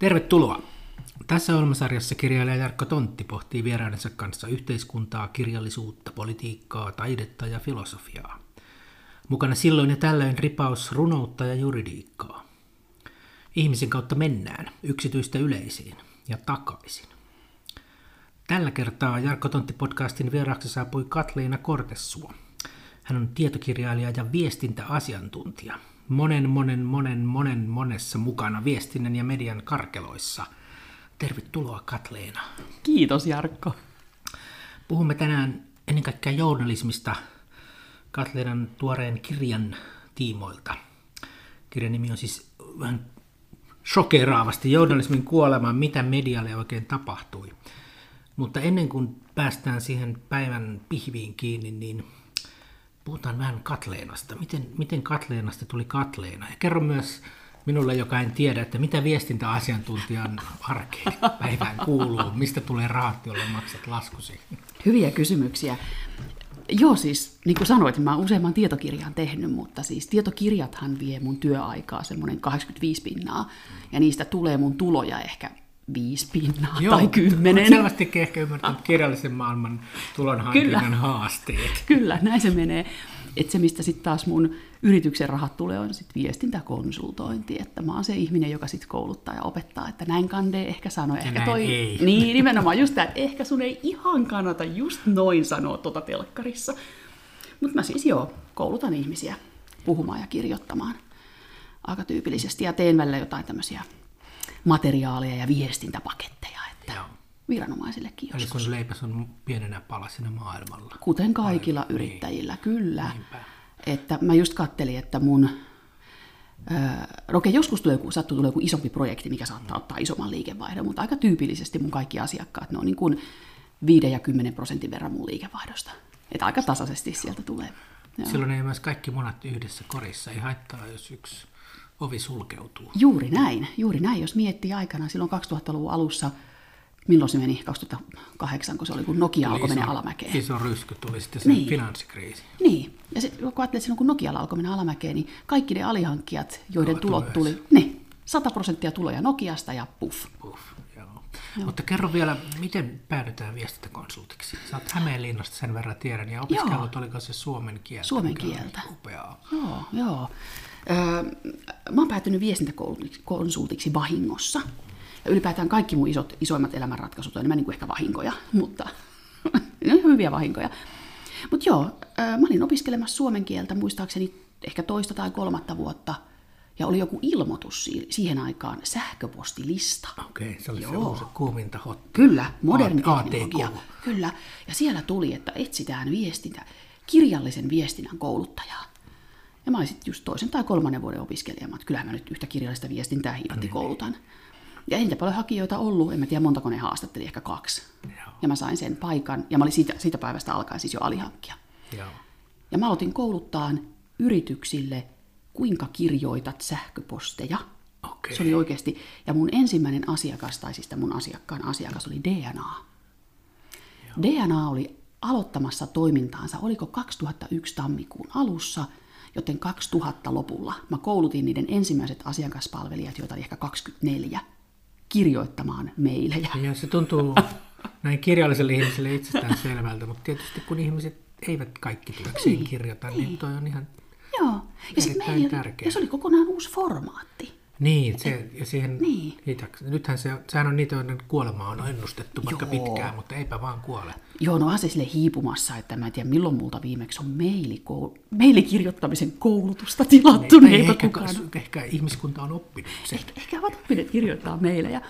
Tervetuloa! Tässä ohjelmasarjassa kirjailija Jarkko Tontti pohtii vieraidensa kanssa yhteiskuntaa, kirjallisuutta, politiikkaa, taidetta ja filosofiaa. Mukana silloin ja tällöin ripaus runoutta ja juridiikkaa. Ihmisen kautta mennään, yksityistä yleisiin ja takaisin. Tällä kertaa Jarkko Tontti-podcastin vieraaksi saapui Katleina Kortessuo. Hän on tietokirjailija ja viestintäasiantuntija. Monen, monen, monen, monen monessa mukana viestinnän ja median karkeloissa. Tervetuloa Katleena. Kiitos Jarkko. Puhumme tänään ennen kaikkea journalismista Katleenan tuoreen kirjan tiimoilta. Kirjan nimi on siis vähän shokeraavasti journalismin kuolema, mitä medialle oikein tapahtui. Mutta ennen kuin päästään siihen päivän pihviin kiinni, niin puhutaan vähän Katleenasta. Miten, miten Katleenasta tuli Katleena? Ja kerro myös minulle, joka en tiedä, että mitä viestintäasiantuntijan arkeen päivään kuuluu, mistä tulee rahat, jolle maksat laskusi? Hyviä kysymyksiä. Joo, siis niin kuin sanoit, mä oon useamman tietokirjan tehnyt, mutta siis tietokirjathan vie mun työaikaa semmoinen 85 pinnaa, ja niistä tulee mun tuloja ehkä viisi pinnaa Joo, tai kymmenen. selvästikin ehkä ymmärtänyt kirjallisen maailman tulonhankinnan haasteet. Kyllä, näin se menee. Että se, mistä sitten taas mun yrityksen rahat tulee, on sitten viestintäkonsultointi. Että mä oon se ihminen, joka sitten kouluttaa ja opettaa, että näin kande ehkä sanoi. Ja ehkä toi... Ei. Niin, nimenomaan just tämä, että ehkä sun ei ihan kannata just noin sanoa tuota telkkarissa. Mutta mä siis joo, koulutan ihmisiä puhumaan ja kirjoittamaan aika tyypillisesti ja teen välillä jotain tämmöisiä materiaaleja ja viestintäpaketteja, että Joo. viranomaisillekin joskus. Eli kun leipäs on pienenä palasina maailmalla. Kuten kaikilla Aivan. yrittäjillä, niin. kyllä. Niinpä. Että mä just kattelin, että mun Öö, okei, joskus tulee, sattuu tulee joku isompi projekti, mikä saattaa ottaa isomman liikevaihdon, mutta aika tyypillisesti mun kaikki asiakkaat, ne on niin kuin 5 ja 10 prosentin verran mun liikevaihdosta. Että aika tasaisesti sieltä tulee. Joo. Silloin ei myös kaikki monat yhdessä korissa. Ei haittaa, jos yksi ovi sulkeutuu. Juuri näin, juuri näin. Jos miettii aikana silloin 2000-luvun alussa, milloin se meni, 2008, kun se oli, kun Nokia alkoi mennä alamäkeen. Iso rysky tuli sitten se niin. finanssikriisi. Niin, ja se, kun ajattelet, silloin kun Nokia alkoi mennä alamäkeen, niin kaikki ne alihankkijat, joiden no, tulot tuli, ne, 100 prosenttia tuloja Nokiasta ja puff. puff joo. Joo. Mutta kerro vielä, miten päädytään viestintäkonsultiksi? Sä oot Hämeenlinnasta sen verran tiedän, ja opiskellut oliko se suomen kieltä? Suomen kieltä. Upeaa. Joo, joo. Öö, mä oon päätynyt viestintäkonsultiksi vahingossa. Ja ylipäätään kaikki mun isot, isoimmat elämänratkaisut on enemmän niin kuin ehkä vahinkoja, mutta ne on hyviä vahinkoja. Mutta joo, öö, mä olin opiskelemassa suomen kieltä muistaakseni ehkä toista tai kolmatta vuotta. Ja oli joku ilmoitus siihen aikaan, sähköpostilista. Okei, se oli Joo. se kuuminta hot. Kyllä, moderni teknologia. Kyllä, ja siellä tuli, että etsitään viestintä, kirjallisen viestinnän kouluttajaa. Ja mä olin sitten just toisen tai kolmannen vuoden opiskelija, että kyllähän mä nyt yhtä kirjallista viestintää hiiratti niin. koulutan. Ja ei niitä paljon hakijoita ollut, en mä tiedä montako ne haastatteli, ehkä kaksi. Joo. Ja mä sain sen paikan, ja mä olin siitä, siitä päivästä alkaen siis jo alihankkija. Joo. Ja mä aloitin kouluttaa yrityksille, kuinka kirjoitat sähköposteja. Okay. Se oli oikeasti, ja mun ensimmäinen asiakas, tai siis mun asiakkaan asiakas oli DNA. Joo. DNA oli aloittamassa toimintaansa, oliko 2001 tammikuun alussa – joten 2000 lopulla mä koulutin niiden ensimmäiset asiakaspalvelijat, joita oli ehkä 24, kirjoittamaan meilejä. Ja se tuntuu näin kirjalliselle ihmiselle itsestään selvältä, mutta tietysti kun ihmiset eivät kaikki työkseen niin, kirjoita, niin, niin toi on ihan Joo. Ja, sit meillä, ja se oli kokonaan uusi formaatti. Niin, se, ja siihen, niin. Niitä, nythän se, sehän on niitä, joiden kuolema on ennustettu vaikka Joo. pitkään, mutta eipä vaan kuole. Joo, no se sille hiipumassa, että mä en tiedä milloin multa viimeksi on mailikoul- mailikirjoittamisen koulutusta tilattu. Niin, niin ehkä, ehkä ihmiskunta on oppinut sen. Ehkä, ehkä ovat oppineet kirjoittaa meilejä.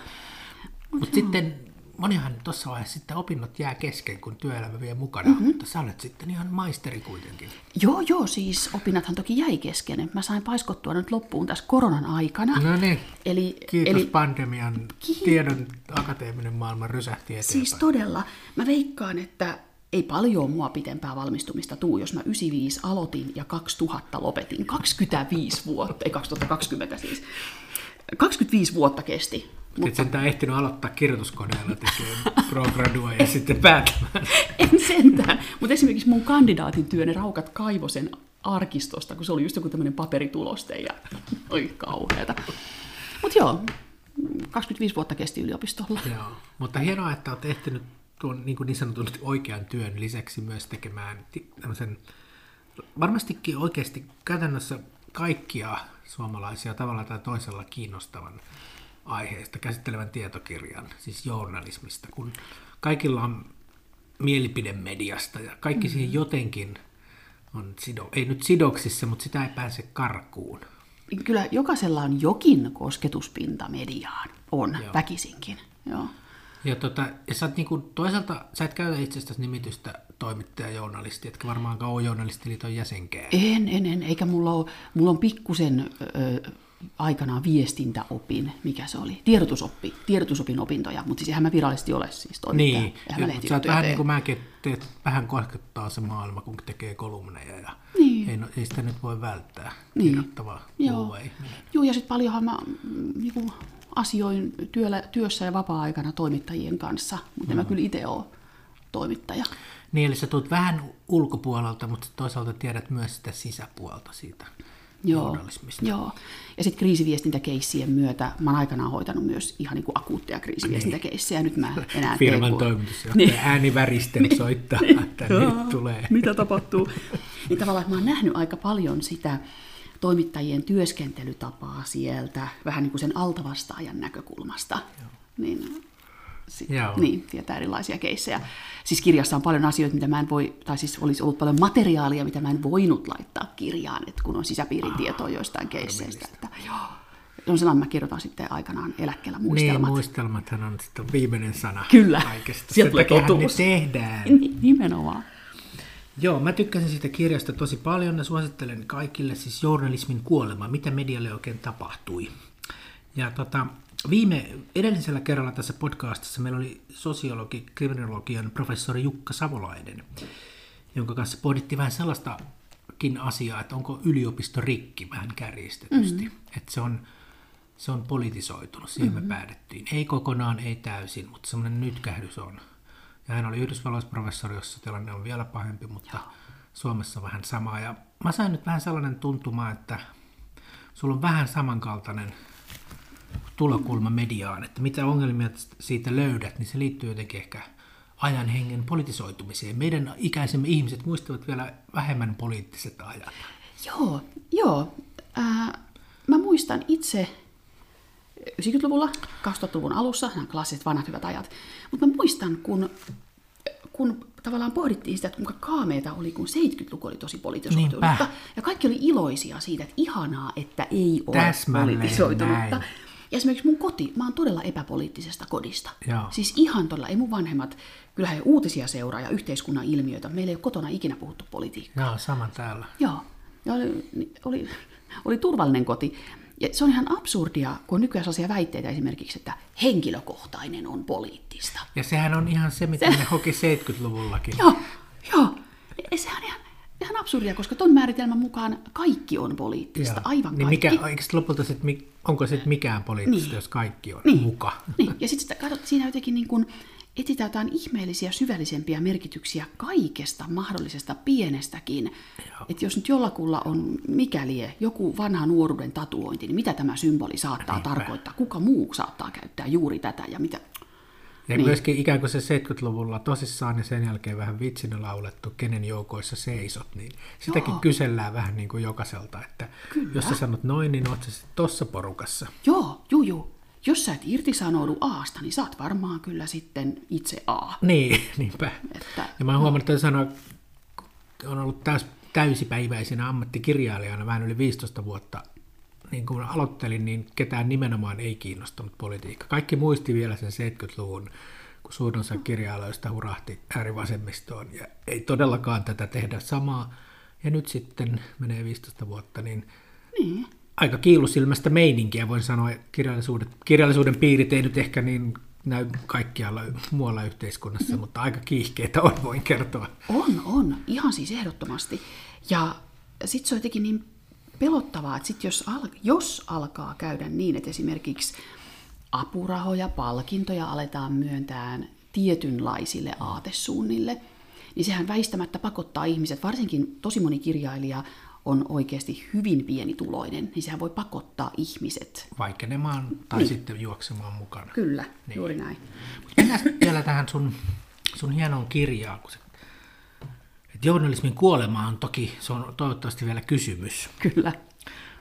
Mutta Mut sitten monihan tuossa vaiheessa sitten opinnot jää kesken, kun työelämä vie mukana, mm-hmm. mutta sä olet sitten ihan maisteri kuitenkin. Joo, joo, siis opinnathan toki jäi kesken. Mä sain paiskottua nyt loppuun tässä koronan aikana. No niin, eli, kiitos eli, pandemian, ki- tiedon akateeminen maailma rysähti eteenpäin. Siis todella, mä veikkaan, että ei paljon mua pitempää valmistumista tuu, jos mä 95 aloitin ja 2000 lopetin. 25 vuotta, ei 2020 siis. 25 vuotta kesti mutta... Et sentään ehtinyt aloittaa kirjoituskoneella tekemään pro gradua ja sitten päättämään. En sentään, mutta esimerkiksi mun kandidaatin työ, ne raukat kaivosen arkistosta, kun se oli just joku tämmöinen paperituloste ja oi kauheata. Mutta joo, 25 vuotta kesti yliopistolla. Joo, mutta hienoa, että olet ehtinyt tuon niin, kuin niin sanotun oikean työn lisäksi myös tekemään tämmöisen, varmastikin oikeasti käytännössä kaikkia suomalaisia tavalla tai toisella kiinnostavan aiheesta käsittelevän tietokirjan, siis journalismista, kun kaikilla on mielipidemediasta ja kaikki mm-hmm. siihen jotenkin on, sido, ei nyt sidoksissa, mutta sitä ei pääse karkuun. Kyllä jokaisella on jokin kosketuspinta mediaan, on Joo. väkisinkin. Joo. Ja, tota, ja sä niinku, toisaalta sä et käytä itsestäsi nimitystä toimittaja journalisti, etkä varmaankaan ole journalistiliiton jäsenkään. En, en, en, eikä mulla ole, mulla on pikkusen ö, aikanaan viestintäopin, mikä se oli, tiedotusoppi, tiedotusopin opintoja, mutta siis eihän mä virallisesti ole siis toimittaja. Niin, mutta sä oot vähän niin kuin mäkin, teet, vähän koskettaa se maailma, kun tekee kolumneja ja niin. ei, no, ei sitä nyt voi välttää, niin. kirjoittava Joo. Joo, ja sitten paljonhan mä mm, niin kuin, asioin työllä, työssä ja vapaa-aikana toimittajien kanssa, mutta mm. mä kyllä itse ole toimittaja. Niin, eli sä tulet vähän ulkopuolelta, mutta toisaalta tiedät myös sitä sisäpuolta siitä Joo, journalismista. Joo. Ja sitten kriisiviestintäkeissien myötä mä oon aikanaan hoitanut myös ihan niin kuin akuutteja kriisiviestintäkeissejä. Nyt mä enää Firman teen, toimitusjohtaja niin. ääni väristen niin. soittaa, niin. että nyt tulee. Mitä tapahtuu? niin tavallaan, mä oon nähnyt aika paljon sitä toimittajien työskentelytapaa sieltä, vähän niin kuin sen altavastaajan näkökulmasta. Joo. Niin sit, niin, tietää erilaisia keissejä. Siis kirjassa on paljon asioita, mitä mä en voi, tai siis olisi ollut paljon materiaalia, mitä mä en voinut laittaa kirjaan, että kun on sisäpiirin tietoa joistain keisseistä. Että, joo. On sellainen, mä kirjoitan sitten aikanaan eläkkeellä muistelmat. Niin, muistelmathan on sitten viimeinen sana Kyllä, kaikesta. sieltä tulee totuus. ne tehdään. Nimenomaan. Joo, mä tykkäsin siitä kirjasta tosi paljon ja suosittelen kaikille siis journalismin kuolema, mitä medialle oikein tapahtui. Ja tota, Viime edellisellä kerralla tässä podcastissa meillä oli sosiologi, kriminologian professori Jukka Savolainen, jonka kanssa pohdittiin vähän sellaistakin asiaa, että onko yliopisto rikki vähän kärjistetysti. Mm-hmm. Että se on, se on politisoitunut, siihen mm-hmm. me päädyttiin. Ei kokonaan, ei täysin, mutta semmoinen nytkähdys on. Ja hän oli Yhdysvalloissa professori, jossa tilanne on vielä pahempi, mutta Joo. Suomessa vähän samaa. Ja mä sain nyt vähän sellainen tuntuma, että sulla on vähän samankaltainen tulokulma mediaan, että mitä ongelmia siitä löydät, niin se liittyy jotenkin ehkä ajan hengen politisoitumiseen. Meidän ikäisemme ihmiset muistavat vielä vähemmän poliittiset ajat. Joo, joo. Äh, mä muistan itse 90-luvulla, 2000-luvun alussa, nämä klassiset vanhat hyvät ajat, mutta mä muistan, kun, kun tavallaan pohdittiin sitä, että kuinka kaameita oli, kun 70-luku oli tosi politisoitunutta. Ja kaikki oli iloisia siitä, että ihanaa, että ei ole Täsmälleen politisoitunutta. Näin. Ja esimerkiksi mun koti, mä oon todella epäpoliittisesta kodista. Joo. Siis ihan todella, ei mun vanhemmat, kyllähän he uutisia seuraa ja yhteiskunnan ilmiöitä. Meillä ei ole kotona ikinä puhuttu politiikkaa. Joo, sama täällä. Joo, ja oli, oli, oli turvallinen koti. Ja se on ihan absurdia, kun on nykyään sellaisia väitteitä esimerkiksi, että henkilökohtainen on poliittista. Ja sehän on ihan se, mitä se... ne hoki 70-luvullakin. joo, joo. Sehän ihan, ihan absurdia, koska tuon määritelmän mukaan kaikki on poliittista, Joo. aivan niin kaikki. Mikä, eikö lopulta sit, onko se mikään poliittista, niin. jos kaikki on niin. muka? Niin. Ja sitten katsot, siinä jotenkin niin kuin, etsitään jotain ihmeellisiä, syvällisempiä merkityksiä kaikesta mahdollisesta pienestäkin. Että jos nyt jollakulla on mikäli joku vanha nuoruuden tatuointi, niin mitä tämä symboli saattaa Niinpä. tarkoittaa? Kuka muu saattaa käyttää juuri tätä ja mitä ja niin. myöskin ikään kuin se 70-luvulla tosissaan ja sen jälkeen vähän vitsinä laulettu, kenen joukoissa seisot, niin sitäkin Joo. kysellään vähän niin kuin jokaiselta, että Kyllä. jos sä sanot noin, niin oot sä sitten tossa porukassa. Joo, juu, juu. Jos sä et irtisanoudu Aasta, niin saat varmaan kyllä sitten itse A. Niin, niinpä. Että, ja mä oon huomannut, että sanoa, on ollut täys, täysipäiväisenä ammattikirjailijana vähän yli 15 vuotta niin kun aloittelin, niin ketään nimenomaan ei kiinnostanut politiikka. Kaikki muisti vielä sen 70-luvun, kun suurin osa kirjailijoista hurahti äärivasemmistoon. Ja ei todellakaan tätä tehdä samaa. Ja nyt sitten menee 15 vuotta, niin, niin. aika kiilusilmästä meininkiä voin sanoa. Kirjallisuuden, kirjallisuuden piirit ei nyt ehkä niin näy kaikkialla muualla yhteiskunnassa, mm. mutta aika kiihkeitä on, voin kertoa. On, on. Ihan siis ehdottomasti. Ja sitten se on jotenkin niin pelottavaa, että sit jos, al- jos alkaa käydä niin, että esimerkiksi apurahoja, palkintoja aletaan myöntää tietynlaisille aatesuunnille, niin sehän väistämättä pakottaa ihmiset, varsinkin tosi moni kirjailija on oikeasti hyvin pienituloinen, niin sehän voi pakottaa ihmiset. Vaikenemaan tai niin. sitten juoksemaan mukana. Kyllä, niin. juuri näin. Mennään vielä tähän sun, sun hienoon kirjaan, kun se journalismin kuolema on toki, se on toivottavasti vielä kysymys. Kyllä.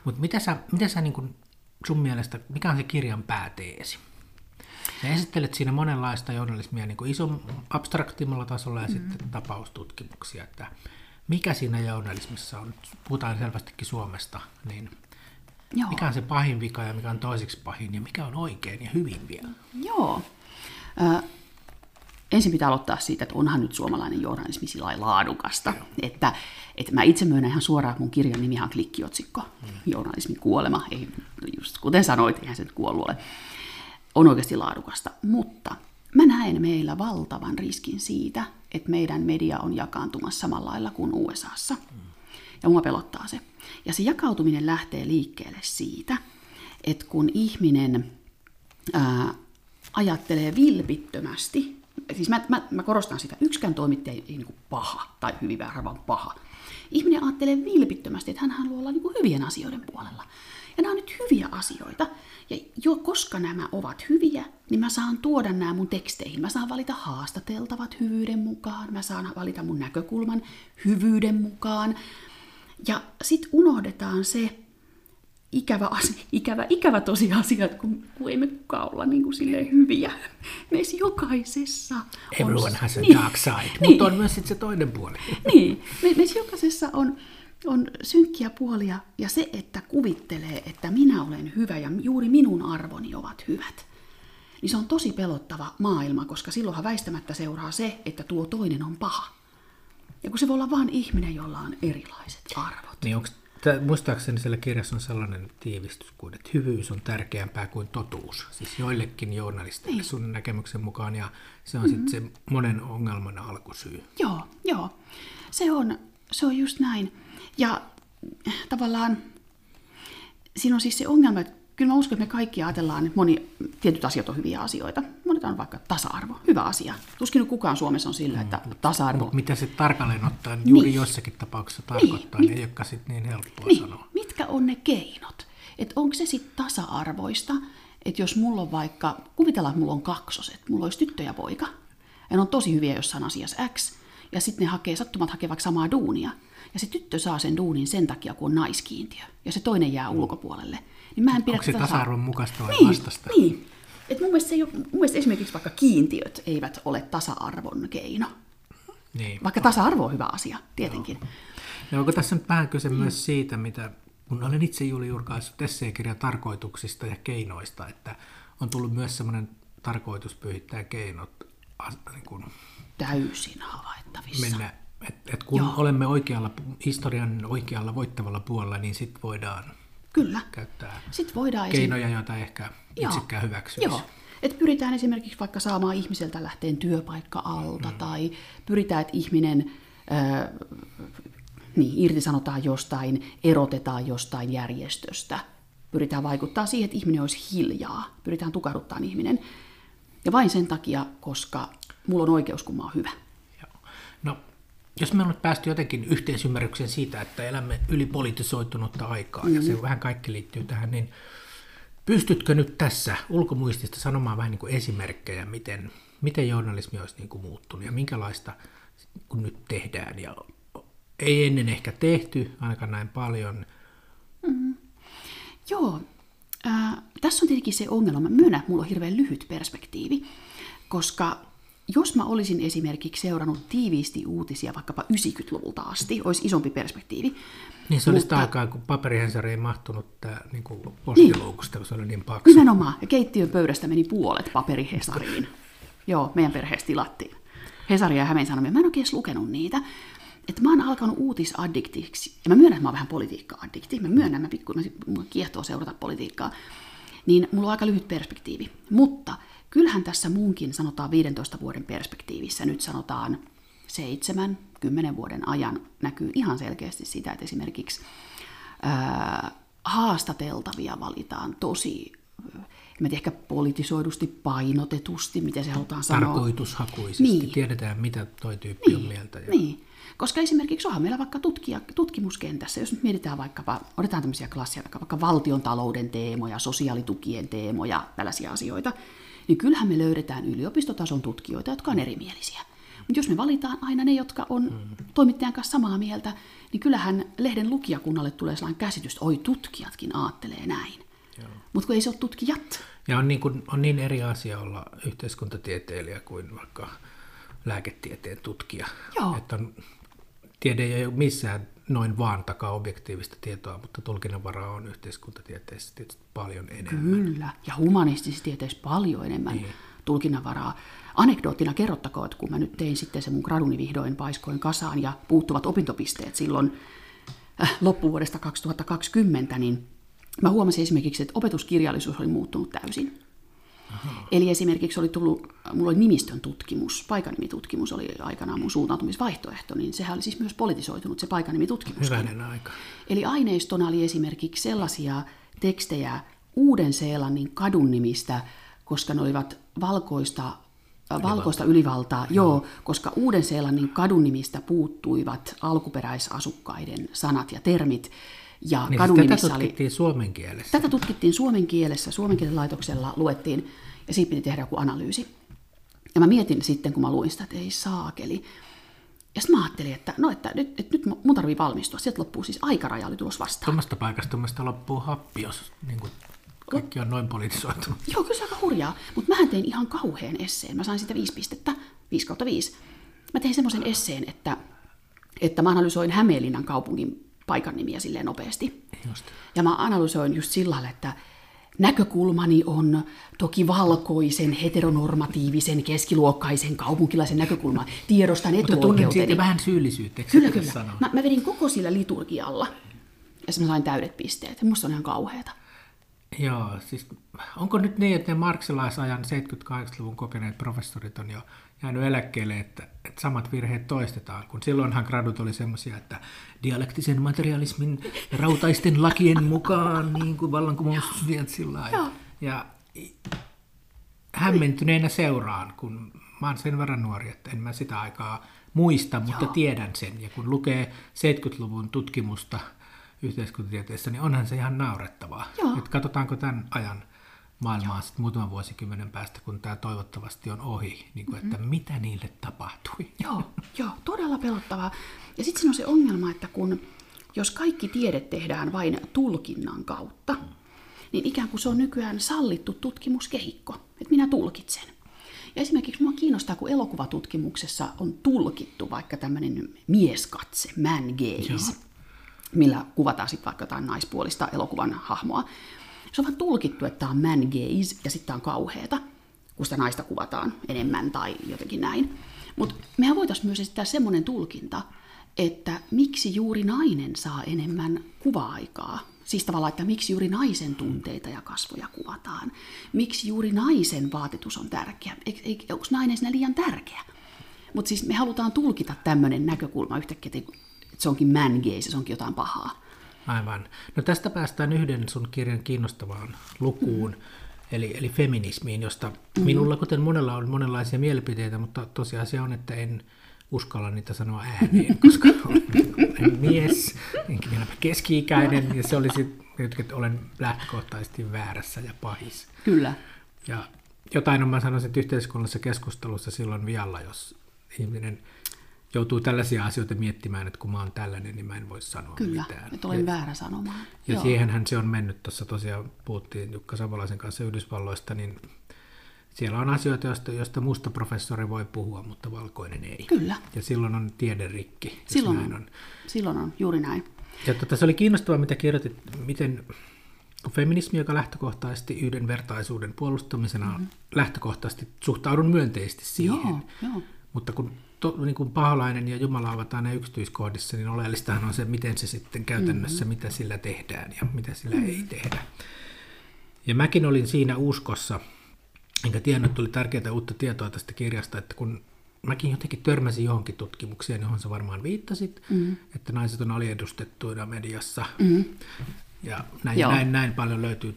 Mutta mitä sä, mitä sä niin kun sun mielestä, mikä on se kirjan pääteesi? Sä esittelet siinä monenlaista journalismia niin ison abstraktimmalla tasolla ja mm. sitten tapaustutkimuksia, että mikä siinä journalismissa on, puhutaan selvästikin Suomesta, niin Joo. mikä on se pahin vika ja mikä on toiseksi pahin ja mikä on oikein ja hyvin vielä? Joo. Äh, ensin pitää aloittaa siitä, että onhan nyt suomalainen journalismi sillä laadukasta. Että, että mä itse myönnän ihan suoraan, että mun kirjan nimi on klikkiotsikko, mm. journalismin kuolema. Ei, just kuten sanoit, eihän se nyt kuollut ole. On oikeasti laadukasta, mutta mä näen meillä valtavan riskin siitä, että meidän media on jakaantumassa samalla lailla kuin USAssa. Ja mua pelottaa se. Ja se jakautuminen lähtee liikkeelle siitä, että kun ihminen ää, ajattelee vilpittömästi, siis mä, mä, mä korostan sitä, yksikään toimittaja ei, niin paha tai hyvin vaan paha. Ihminen ajattelee vilpittömästi, että hän haluaa olla niin kuin hyvien asioiden puolella. Ja nämä on nyt hyviä asioita. Ja jo koska nämä ovat hyviä, niin mä saan tuoda nämä mun teksteihin. Mä saan valita haastateltavat hyvyyden mukaan, mä saan valita mun näkökulman hyvyyden mukaan. Ja sit unohdetaan se ikävä, asia, ikävä, ikävä tosiasia, että kun, kun ei me kukaan olla niin kuin silleen hyviä. Meissä jokaisessa Everyone on... has a niin, dark side, niin, mutta on myös sit se toinen puoli. Niin, me, meissä jokaisessa on on synkkiä puolia ja se, että kuvittelee, että minä olen hyvä ja juuri minun arvoni ovat hyvät, niin se on tosi pelottava maailma, koska silloinhan väistämättä seuraa se, että tuo toinen on paha. Ja kun se voi olla vain ihminen, jolla on erilaiset arvot. Niin onko Tämä, muistaakseni siellä kirjassa on sellainen tiivistys kuin, että hyvyys on tärkeämpää kuin totuus. Siis joillekin journalisteille niin. sun näkemyksen mukaan, ja se on mm-hmm. sitten se monen ongelman alkusyy. Joo, joo. Se on, se on just näin. Ja tavallaan siinä on siis se ongelma, että kyllä mä uskon, että me kaikki ajatellaan, että moni, tietyt asiat on hyviä asioita. Monet on vaikka tasa-arvo, hyvä asia. Tuskin kukaan Suomessa on sillä, että mm, tasa-arvo... Mutta mitä se tarkalleen ottaen niin. juuri jossakin tapauksessa tarkoittaa, niin, niin ei olekaan sitten niin helppoa niin. sanoa. Mitkä on ne keinot? Että onko se sitten tasa-arvoista, että jos mulla on vaikka, kuvitellaan, että mulla on kaksoset, mulla olisi tyttö ja poika, ja ne on tosi hyviä jossain asiassa X, ja sitten ne hakee, sattumat hakevat samaa duunia, ja se tyttö saa sen duunin sen takia, kun on naiskiintiö, ja se toinen jää ulkopuolelle. Niin mä en pidä Onko se tasa-arvon mukaista vai niin, vastasta? Niin. Et mun, mielestä se ei ole, mun mielestä esimerkiksi vaikka kiintiöt eivät ole tasa-arvon keino. Niin. Vaikka tasa-arvo on hyvä asia, tietenkin. Joo. Ja onko tässä nyt vähän kyse mm. myös siitä, mitä kun olen itse juuri julkaissut esseekirjan tarkoituksista ja keinoista, että on tullut myös semmoinen tarkoitus pyhittää keinot niin kuin täysin havaittavissa. Mennä et, et kun Joo. olemme oikealla, historian oikealla voittavalla puolella, niin sitten voidaan Kyllä. käyttää sit voidaan keinoja, esim... joita ehkä itsekään hyväksyisi. Joo. Et pyritään esimerkiksi vaikka saamaan ihmiseltä lähteen työpaikka alta, mm. tai pyritään, että ihminen äh, niin, irtisanotaan jostain, erotetaan jostain järjestöstä. Pyritään vaikuttaa siihen, että ihminen olisi hiljaa. Pyritään tukahduttamaan ihminen. Ja vain sen takia, koska mulla on oikeus, kun mä oon hyvä. Jos me on nyt päästy jotenkin yhteisymmärrykseen siitä, että elämme ylipolitisoitunutta aikaa, mm-hmm. ja se vähän kaikki liittyy tähän, niin pystytkö nyt tässä ulkomuistista sanomaan vähän niin kuin esimerkkejä, miten, miten journalismi olisi niin kuin muuttunut ja minkälaista kun nyt tehdään ja ei ennen ehkä tehty, ainakaan näin paljon. Mm. Joo, äh, tässä on tietenkin se ongelma. Mä myönnän, että mulla on hirveän lyhyt perspektiivi, koska jos mä olisin esimerkiksi seurannut tiiviisti uutisia vaikkapa 90-luvulta asti, olisi isompi perspektiivi. Niin se olisi mutta... aikaa, kun paperihensari ei mahtunut tää, niin kuin postiluukusta, niin. se oli niin paksu. Nimenomaan, ja keittiön pöydästä meni puolet paperihesariin. Joo, meidän perheessä tilattiin. Hesaria ja Hämeen Sanomia. Mä en oikein lukenut niitä. Että mä oon alkanut uutisaddiktiksi, ja mä myönnän, että mä oon vähän politiikka-addikti. Mä myönnän, mä pikku, mä kiehtoo seurata politiikkaa. Niin mulla on aika lyhyt perspektiivi. Mutta kyllähän tässä muunkin sanotaan 15 vuoden perspektiivissä, nyt sanotaan 7, 10 vuoden ajan näkyy ihan selkeästi sitä, että esimerkiksi ää, haastateltavia valitaan tosi en tiedä, ehkä politisoidusti, painotetusti, miten se halutaan sanoa. Tarkoitushakuisesti. Niin. Tiedetään, mitä toi tyyppi niin. on mieltä. Ja... Niin. Koska esimerkiksi onhan meillä vaikka tutkija, tutkimuskentässä, jos nyt mietitään vaikkapa, otetaan tämmöisiä klassia, vaikka, vaikka valtion talouden teemoja, sosiaalitukien teemoja, tällaisia asioita, niin kyllähän me löydetään yliopistotason tutkijoita, jotka on erimielisiä. Mutta jos me valitaan aina ne, jotka on mm. toimittajan kanssa samaa mieltä, niin kyllähän lehden lukijakunnalle tulee sellainen käsitys, että oi tutkijatkin aattelee näin. Mutta kun ei se ole tutkijat. Ja on niin, kuin, on niin eri asia olla yhteiskuntatieteilijä kuin vaikka lääketieteen tutkija. Joo. Että on, tiede ei ole missään noin vaan takaa objektiivista tietoa, mutta tulkinnanvaraa on yhteiskuntatieteessä tietysti paljon enemmän. Kyllä, ja humanistisissa tieteissä paljon enemmän niin. tulkinnanvaraa. Anekdoottina kerrottakoon, että kun mä nyt tein sitten se mun graduni vihdoin paiskoin kasaan ja puuttuvat opintopisteet silloin äh, loppuvuodesta 2020, niin mä huomasin esimerkiksi, että opetuskirjallisuus oli muuttunut täysin. Aha. Eli esimerkiksi oli tullut, mulla oli nimistön tutkimus, paikanimitutkimus oli aikanaan mun suuntautumisvaihtoehto, niin sehän oli siis myös politisoitunut se paikanimitutkimus. Hyvänen aika. Eli aineistona oli esimerkiksi sellaisia tekstejä Uuden-Seelannin kadun nimistä, koska ne olivat valkoista valkoista ylivaltaa, joo, joo koska Uuden-Seelannin kadun nimistä puuttuivat alkuperäisasukkaiden sanat ja termit. Ja niin kadun siis tätä tutkittiin oli, suomen kielessä? Tätä tutkittiin suomen kielessä, suomen kielen laitoksella luettiin, ja siitä piti tehdä joku analyysi. Ja mä mietin sitten, kun mä luin sitä, että ei saakeli. Ja sitten mä ajattelin, että no, että nyt, että nyt mun tarvii valmistua. Sieltä loppuu siis aikaraja oli tulos vastaan. Tuommoista paikasta tuommoista loppuu happi, jos niin kuin kaikki on noin politisoitunut. Joo, kyllä se aika hurjaa. Mutta mä tein ihan kauhean esseen. Mä sain sitä viisi pistettä, 5 kautta 5. Mä tein semmoisen esseen, että, että mä analysoin Hämeenlinnan kaupungin paikan nimiä silleen nopeasti. Just. Ja mä analysoin just sillä lailla, että näkökulmani on toki valkoisen, heteronormatiivisen, keskiluokkaisen kaupunkilaisen näkökulma. Tiedostan etuoikeuteni. Mutta siitä vähän syyllisyyttä, Kyllä, kyllä. Mä, mä vedin koko sillä liturgialla. Ja mä sain täydet pisteet. Musta on ihan kauheata. Joo, siis onko nyt niin, että ne marksilaisajan 78-luvun kokeneet professorit on jo jäänyt eläkkeelle, että, että samat virheet toistetaan, kun silloinhan gradut oli semmoisia, että dialektisen materialismin rautaisten lakien mukaan niin kuin vallankumous sillä ja, ja hämmentyneenä seuraan, kun mä oon sen verran nuori, että en mä sitä aikaa muista, mutta Joo. tiedän sen. Ja kun lukee 70-luvun tutkimusta yhteiskuntatieteessä, niin onhan se ihan naurettavaa. Että katsotaanko tämän ajan maailmaa sitten muutaman vuosikymmenen päästä, kun tämä toivottavasti on ohi, niin kuin, että mm-hmm. mitä niille tapahtui. Joo, joo, todella pelottavaa. Ja sitten siinä on se ongelma, että kun jos kaikki tiede tehdään vain tulkinnan kautta, mm. niin ikään kuin se on nykyään sallittu tutkimuskehikko, että minä tulkitsen. Ja esimerkiksi minua kiinnostaa, kun elokuvatutkimuksessa on tulkittu vaikka tämmöinen mieskatse, man gaze, Joo. millä kuvataan sitten vaikka jotain naispuolista elokuvan hahmoa. Se on vaan tulkittu, että tämä on man gaze ja sitten tämä on kauheata, kun sitä naista kuvataan enemmän tai jotenkin näin. Mutta mehän voitaisiin myös esittää semmoinen tulkinta, että miksi juuri nainen saa enemmän kuva-aikaa. Siis tavallaan, että miksi juuri naisen tunteita ja kasvoja kuvataan. Miksi juuri naisen vaatetus on tärkeä. Onko nainen sinä liian tärkeä? Mutta siis me halutaan tulkita tämmöinen näkökulma yhtäkkiä, että se onkin man gaze, se onkin jotain pahaa. Aivan. No tästä päästään yhden sun kirjan kiinnostavaan lukuun, mm-hmm. eli, eli feminismiin, josta mm-hmm. minulla, kuten monella, on monenlaisia mielipiteitä, mutta tosiasia on, että en uskalla niitä sanoa ääneen, koska olen mies, enkin vielä keski-ikäinen, ja se olisi että olen lähtökohtaisesti väärässä ja pahis. Kyllä. Ja jotain on, mä sanoisin, että yhteiskunnallisessa keskustelussa silloin vialla, jos ihminen joutuu tällaisia asioita miettimään, että kun mä oon tällainen, niin mä en voi sanoa Kyllä, mitään. Kyllä, olen väärä sanomaan. Ja Joo. siihenhän se on mennyt, tuossa tosiaan puhuttiin Jukka Savolaisen kanssa Yhdysvalloista, niin siellä on asioita, joista, joista musta professori voi puhua, mutta valkoinen ei. Kyllä. Ja silloin on rikki. Silloin on. on. Silloin on, juuri näin. Ja tota, se oli kiinnostavaa, mitä kirjoitit, miten feminismi, joka lähtökohtaisesti yhdenvertaisuuden puolustamisena mm-hmm. lähtökohtaisesti suhtaudun myönteisesti siihen. Joo, joo. Mutta kun to, niin kuin paholainen ja Jumala ovat aina yksityiskohdissa, niin oleellistahan on se, miten se sitten käytännössä, mm-hmm. mitä sillä tehdään ja mitä sillä mm-hmm. ei tehdä. Ja mäkin olin siinä uskossa, enkä tiennyt, että tuli tärkeää uutta tietoa tästä kirjasta, että kun mäkin jotenkin törmäsin johonkin tutkimukseen, johon sä varmaan viittasit, mm-hmm. että naiset on aliedustettuina mediassa. Mm-hmm. Ja näin, näin, näin paljon löytyy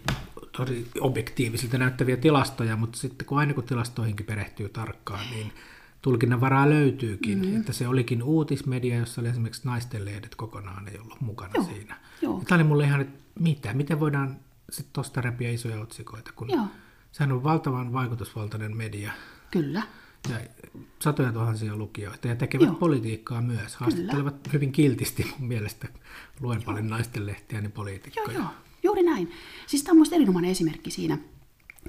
tosi objektiivisilta näyttäviä tilastoja, mutta sitten kun aina kun tilastoihinkin perehtyy tarkkaan, niin tulkinnan varaa löytyykin, mm-hmm. että se olikin uutismedia, jossa oli esimerkiksi naisten lehdet kokonaan ei ollut mukana Joo, siinä. joo. Tämä oli mulle ihan, että mitä, miten voidaan sitten tuosta repiä isoja otsikoita, kun Joo. sehän on valtavan vaikutusvaltainen media Kyllä. ja satoja tuhansia lukijoita ja tekevät Joo. politiikkaa myös, haastattelevat hyvin kiltisti mun mielestä, luen paljon naisten lehtiä, niin Joo, poliitikkoja. joo, juuri näin. Siis tämä on minusta erinomainen esimerkki siinä.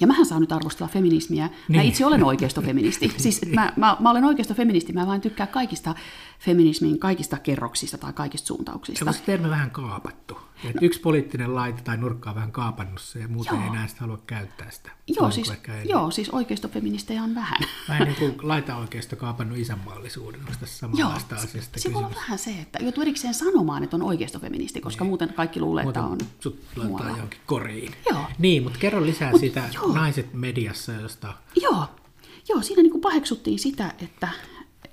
Ja mähän saan nyt arvostella feminismiä. Mä Niin. itse olen oikeistofeministi. Siis mä, mä, mä olen oikeistofeministi, mä vaan tykkään kaikista feminismin kaikista kerroksista tai kaikista suuntauksista. Se termi vähän kaapattu? Et yksi poliittinen laite tai nurkka on vähän kaapannut se ja muuten Joo. ei enää sitä halua käyttää sitä. Joo, siis, joo, siis oikeistofeministejä on vähän. Vähän niin kuin laitaoikeisto kaapannut isänmaallisuuden, onko tässä Joo, samanlaista asiasta se voi olla vähän se, että joutuu erikseen sanomaan, että on oikeistofeministi, koska muuten kaikki luulee, että on Muuten sut laitetaan muualla. johonkin koriin. Joo. Niin, mutta kerro lisää Mut siitä joo. naiset mediassa, josta Joo, joo siinä niin kuin paheksuttiin sitä, että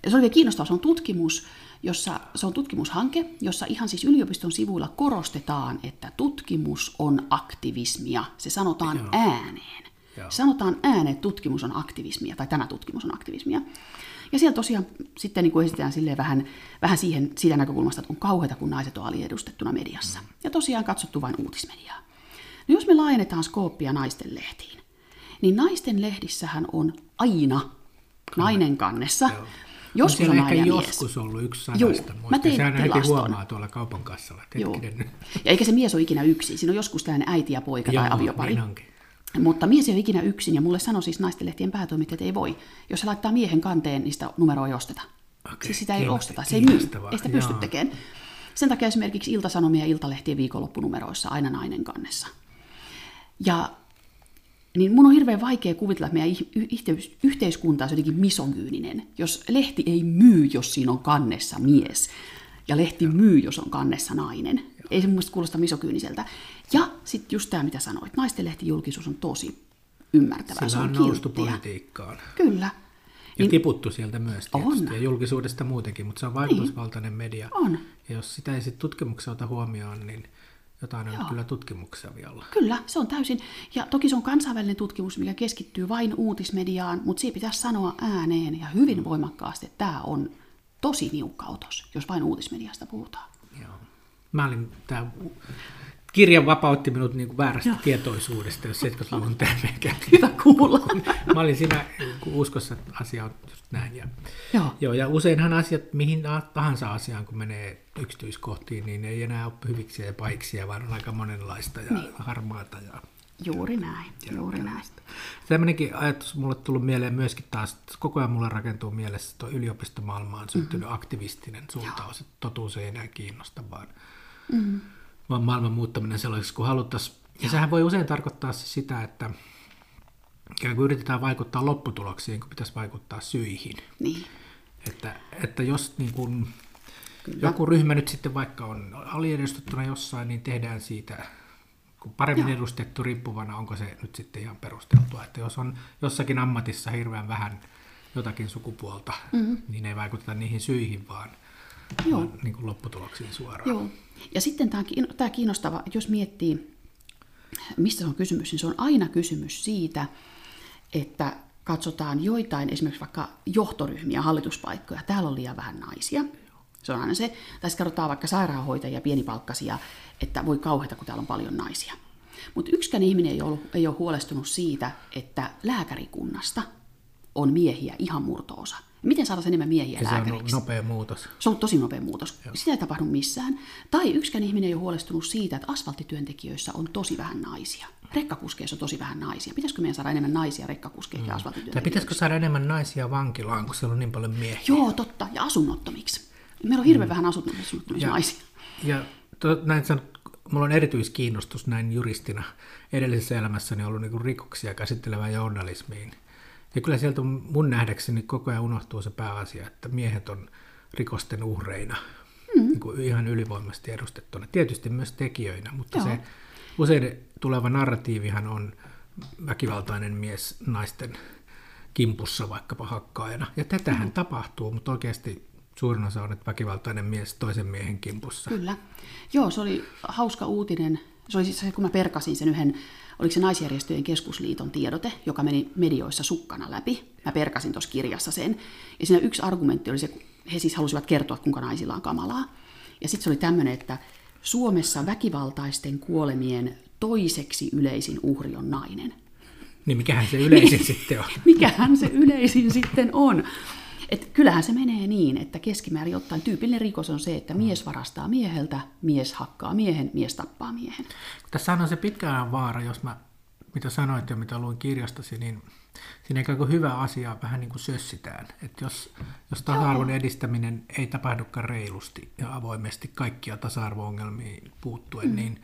se oli vielä kiinnostavaa, se on tutkimus, jossa, se on tutkimushanke, jossa ihan siis yliopiston sivuilla korostetaan, että tutkimus on aktivismia. Se sanotaan Joo. ääneen. Joo. Sanotaan ääneen, että tutkimus on aktivismia, tai tämä tutkimus on aktivismia. Ja siellä tosiaan sitten niin kuin esitetään silleen vähän, vähän siihen, siitä näkökulmasta, että on kauheata, kun naiset on aliedustettuna mediassa. Ja tosiaan katsottu vain uutismediaa. No jos me laajennetaan skooppia naisten lehtiin, niin naisten lehdissähän on aina nainen kannessa. Joo. Joskus on on siellä nainen ehkä ja mies. joskus ollut yksi sadasta. mä muistan. tein Sehän heti huomaa tuolla kaupan kassalla, Joo. Ja eikä se mies ole ikinä yksin. Siinä on joskus tällainen äiti ja poika tai Joo, aviopari. niin onkin. Mutta mies ei ole ikinä yksin, ja mulle sanoi siis naistenlehtien päätoimittajat, että ei voi. Jos se laittaa miehen kanteen, niin sitä numeroa ei osteta. Okei, siis sitä ei osteta, se ei myy, ei sitä pysty joo. tekemään. Sen takia esimerkiksi Ilta-Sanomien ja Iltalehtien viikonloppunumeroissa aina nainen kannessa. Ja niin mun on hirveän vaikea kuvitella, että meidän yhteiskunta on jotenkin misogyyninen. Jos lehti ei myy, jos siinä on kannessa mies, ja lehti myy, jos on kannessa nainen. Ei se mun kuulosta misogyyniseltä. Ja sitten just tämä, mitä sanoit, naisten lehtijulkisuus on tosi ymmärtävää, se Sillä on on noustu kilttiä. politiikkaan. Kyllä. Ja tiputtu sieltä myös tietysti, On. ja julkisuudesta muutenkin, mutta se on vaikutusvaltainen media. On. Ja jos sitä ei sitten tutkimuksessa ota huomioon, niin jotain on Joo. kyllä tutkimuksia vielä. Kyllä, se on täysin. Ja toki se on kansainvälinen tutkimus, mikä keskittyy vain uutismediaan, mutta siitä pitäisi sanoa ääneen ja hyvin voimakkaasti, että tämä on tosi niukka otos, jos vain uutismediasta puhutaan. Joo. Mä olin, tää kirja vapautti minut niin kuin väärästä Joo. tietoisuudesta, jos 70-luvun termejä. Hyvä kuulla. Mä olin siinä uskossa, että asia on just näin. Ja, Joo. Joo, ja useinhan asiat, mihin tahansa asiaan, kun menee yksityiskohtiin, niin ei enää ole hyviksiä ja pahiksia, vaan on aika monenlaista ja niin. harmaata. Ja Juuri näin, juuri näin. Tämmöinenkin ajatus mulle tullut mieleen myöskin taas, että koko ajan mulle rakentuu mielessä, tuo yliopistomaailma on syntynyt mm-hmm. aktivistinen suuntaus, että totuus ei enää kiinnosta, vaan, mm-hmm. Vaan maailman muuttaminen sellaiseksi kuin haluttaisiin. Ja sehän voi usein tarkoittaa se sitä, että ikään kuin yritetään vaikuttaa lopputuloksiin, kun pitäisi vaikuttaa syihin. Niin, Että, että jos niin kun Kyllä. joku ryhmä nyt sitten vaikka on aliedustettuna jossain, niin tehdään siitä kun paremmin Joo. edustettu riippuvana, onko se nyt sitten ihan perusteltua. Että jos on jossakin ammatissa hirveän vähän jotakin sukupuolta, mm-hmm. niin ei vaikuteta niihin syihin, vaan, Joo. vaan niin kuin lopputuloksiin suoraan. joo. Ja sitten tämä, kiinnostava, jos miettii, mistä se on kysymys, niin se on aina kysymys siitä, että katsotaan joitain, esimerkiksi vaikka johtoryhmiä, hallituspaikkoja, täällä on liian vähän naisia. Se on aina se, tai katsotaan vaikka sairaanhoitajia, pienipalkkaisia, että voi kauheata, kun täällä on paljon naisia. Mutta yksikään ihminen ei ole, ei ole huolestunut siitä, että lääkärikunnasta on miehiä ihan murtoosa. Miten saadaan enemmän miehiä Ja se on lääkäriksi? nopea muutos. Se on tosi nopea muutos. Joo. Sitä ei tapahdu missään. Tai yksikään ihminen ei ole huolestunut siitä, että asfalttityöntekijöissä on tosi vähän naisia. Rekkakuskeissa on tosi vähän naisia. Pitäisikö meidän saada enemmän naisia rekkakuskeihin ja Tai asfalttityöntekijöihin? pitäisikö saada enemmän naisia vankilaan, kun siellä on niin paljon miehiä? Joo, totta. Ja asunnottomiksi. Meillä on hirveän vähän asunnottomiksi Ja- naisia. Ja to, näin sanot, mulla on erityiskiinnostus näin juristina edellisessä elämässäni ollut niin rikoksia käsittelevään journalismiin. Ja kyllä sieltä mun nähdäkseni koko ajan unohtuu se pääasia, että miehet on rikosten uhreina mm. niin kuin ihan ylivoimaisesti edustettuna. Tietysti myös tekijöinä, mutta Joo. se usein tuleva narratiivihan on väkivaltainen mies naisten kimpussa vaikkapa hakkaajana. Ja tätähän mm. tapahtuu, mutta oikeasti suurin osa on, että väkivaltainen mies toisen miehen kimpussa. Kyllä. Joo, se oli hauska uutinen Se oli siis se, kun mä perkasin sen yhden, oliko se naisjärjestöjen keskusliiton tiedote, joka meni medioissa sukkana läpi. Mä perkasin tuossa kirjassa sen. Ja siinä yksi argumentti oli se, he siis halusivat kertoa, kuinka naisilla on kamalaa. Ja sitten se oli tämmöinen, että Suomessa väkivaltaisten kuolemien toiseksi yleisin uhri on nainen. Niin mikähän se yleisin sitten on? mikähän se yleisin sitten on? Et kyllähän se menee niin, että keskimäärin ottaen tyypillinen rikos on se, että mies varastaa mieheltä, mies hakkaa miehen, mies tappaa miehen. Tässä on se pitkään vaara, jos mä, mitä sanoit ja mitä luin kirjastasi, niin siinä ikään kuin hyvä asia vähän niin kuin sössitään. Että jos, jos tasa-arvon edistäminen ei tapahdukaan reilusti ja avoimesti kaikkia tasa-arvo-ongelmiin puuttuen, mm. niin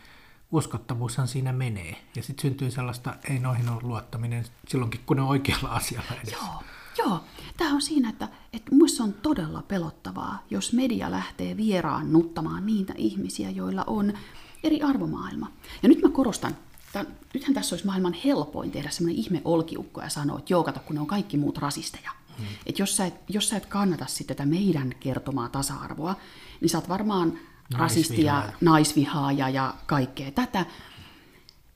uskottavuushan siinä menee. Ja sitten syntyy sellaista ei noihin ole luottaminen silloinkin, kun ne on oikealla asialla edessä. Joo, joo. Tämä on siinä, että, että minusta on todella pelottavaa, jos media lähtee vieraannuttamaan niitä ihmisiä, joilla on eri arvomaailma. Ja nyt mä korostan, tämän, nythän tässä olisi maailman helpoin tehdä semmoinen ihme olkiukko ja sanoa, että joo, kato, kun ne on kaikki muut rasisteja. Hmm. Että jos sä, et, jos sä et kannata sitten tätä meidän kertomaa tasa-arvoa, niin sä oot varmaan rasistia, naisvihaaja ja kaikkea tätä.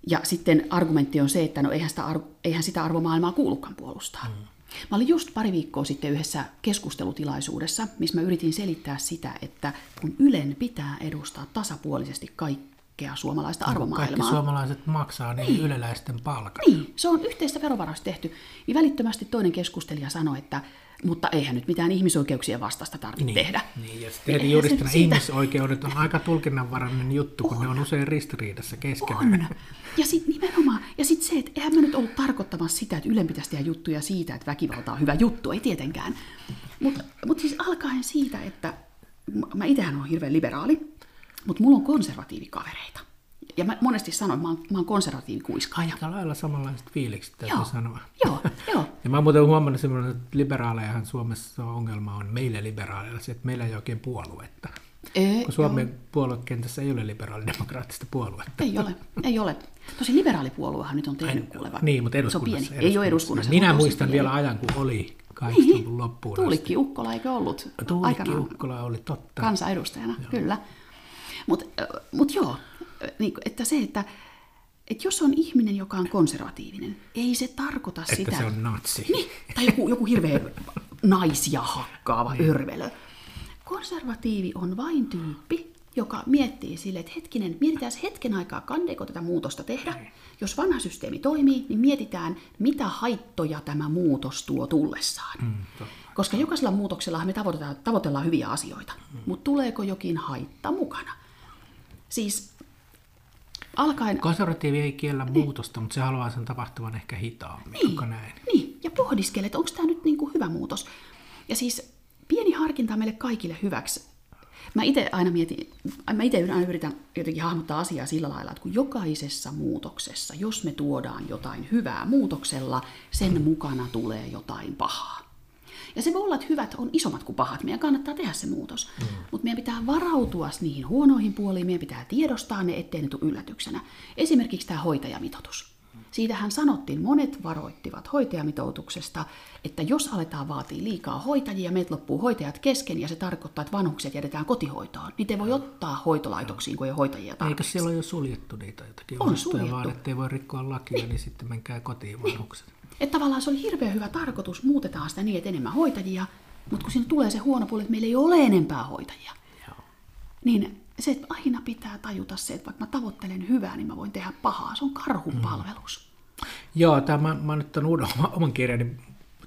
Ja sitten argumentti on se, että no eihän sitä, eihän sitä arvomaailmaa kuulukaan puolustaa. Hmm. Mä olin just pari viikkoa sitten yhdessä keskustelutilaisuudessa, missä mä yritin selittää sitä, että kun Ylen pitää edustaa tasapuolisesti kaikkea suomalaista arvomaailmaa. Kaikki suomalaiset maksaa niin, niin yleläisten palkat. Niin, se on yhteistä verovaroista tehty. Niin välittömästi toinen keskustelija sanoi, että mutta eihän nyt mitään ihmisoikeuksien vastasta tarvitse niin, tehdä. Niin, ja sitten siitä... ihmisoikeudet on aika tulkinnanvarainen juttu, kun on. ne on usein ristiriidassa keskenään. On. Ja sitten nimenomaan, ja sitten se, että eihän mä nyt ollut tarkoittamassa sitä, että Ylen pitäisi tehdä juttuja siitä, että väkivalta on hyvä juttu, ei tietenkään. Mutta mut siis alkaen siitä, että mä itsehän olen hirveän liberaali, mutta mulla on konservatiivikavereita. Ja mä monesti sanon, että mä oon, mä oon konservatiivikuiskaaja. Aika lailla samanlaiset fiilikset täytyy joo, sanoa. Joo, joo. Ja mä oon muuten huomannut semmoinen, että liberaalejahan Suomessa ongelma on meille liberaaleilla se, että meillä ei oikein puoluetta. Ei, kun Suomen joo. puoluekentässä ei ole liberaalidemokraattista puoluetta. Ei ole, ei ole. Tosi liberaalipuoluehan nyt on tehnyt kuuleva. Niin, mutta eduskunnassa. Se on pieni. Ei ole eduskunnassa. Minä muistan pieni. vielä ajan, kun oli kaikista niin. loppuun Tuulikki Ukkola eikö ollut? Tuulikki Ukkola oli totta. Kansanedustajana, joo. kyllä. Mutta mut joo, niin, että se, että, että jos on ihminen, joka on konservatiivinen, ei se tarkoita että sitä... Että se on natsi. Niin, tai joku, joku hirveä naisia hakkaava niin. örvelö. Konservatiivi on vain tyyppi, joka miettii sille, että hetkinen, mietitään hetken aikaa, kanneeko tätä muutosta tehdä. Niin. Jos vanha systeemi toimii, niin mietitään, mitä haittoja tämä muutos tuo tullessaan. Mm, Koska jokaisella muutoksella me tavoitellaan, tavoitellaan hyviä asioita, mm. mutta tuleeko jokin haitta mukana? Siis alkaen... Konservatiivi ei kiellä niin. muutosta, mutta se haluaa sen tapahtuvan ehkä hitaammin, niin, näin. Niin, ja pohdiskele, että onko tämä nyt niin kuin hyvä muutos. Ja siis pieni harkinta meille kaikille hyväksi. Mä itse aina mietin, mä itse aina yritän jotenkin hahmottaa asiaa sillä lailla, että kun jokaisessa muutoksessa, jos me tuodaan jotain hyvää muutoksella, sen mukana tulee jotain pahaa. Ja se voi olla, että hyvät on isommat kuin pahat. Meidän kannattaa tehdä se muutos. Mm. Mutta meidän pitää varautua niihin huonoihin puoliin. Meidän pitää tiedostaa ne, ettei ne tule yllätyksenä. Esimerkiksi tämä hoitajamitoitus. Siitähän sanottiin, monet varoittivat hoitajamitoituksesta, että jos aletaan vaatia liikaa hoitajia, meiltä loppuu hoitajat kesken ja se tarkoittaa, että vanhukset jätetään kotihoitoon. Niitä ei voi ottaa hoitolaitoksiin, kun ei hoitajia tarvitse. Eikö siellä ole jo suljettu niitä jotakin on suljettu. vaan, ettei voi rikkoa lakia, niin, niin sitten menkää kotiin vanhukset. Niin. Että tavallaan se oli hirveän hyvä tarkoitus, muutetaan sitä niin, että enemmän hoitajia, mutta kun siinä tulee se huono puoli, että meillä ei ole enempää hoitajia, Joo. niin se, että aina pitää tajuta se, että vaikka mä tavoittelen hyvää, niin mä voin tehdä pahaa. Se on karhupalvelus. Mm. Joo, tämä, mä, mä nyt tämän uuden, oman kirjani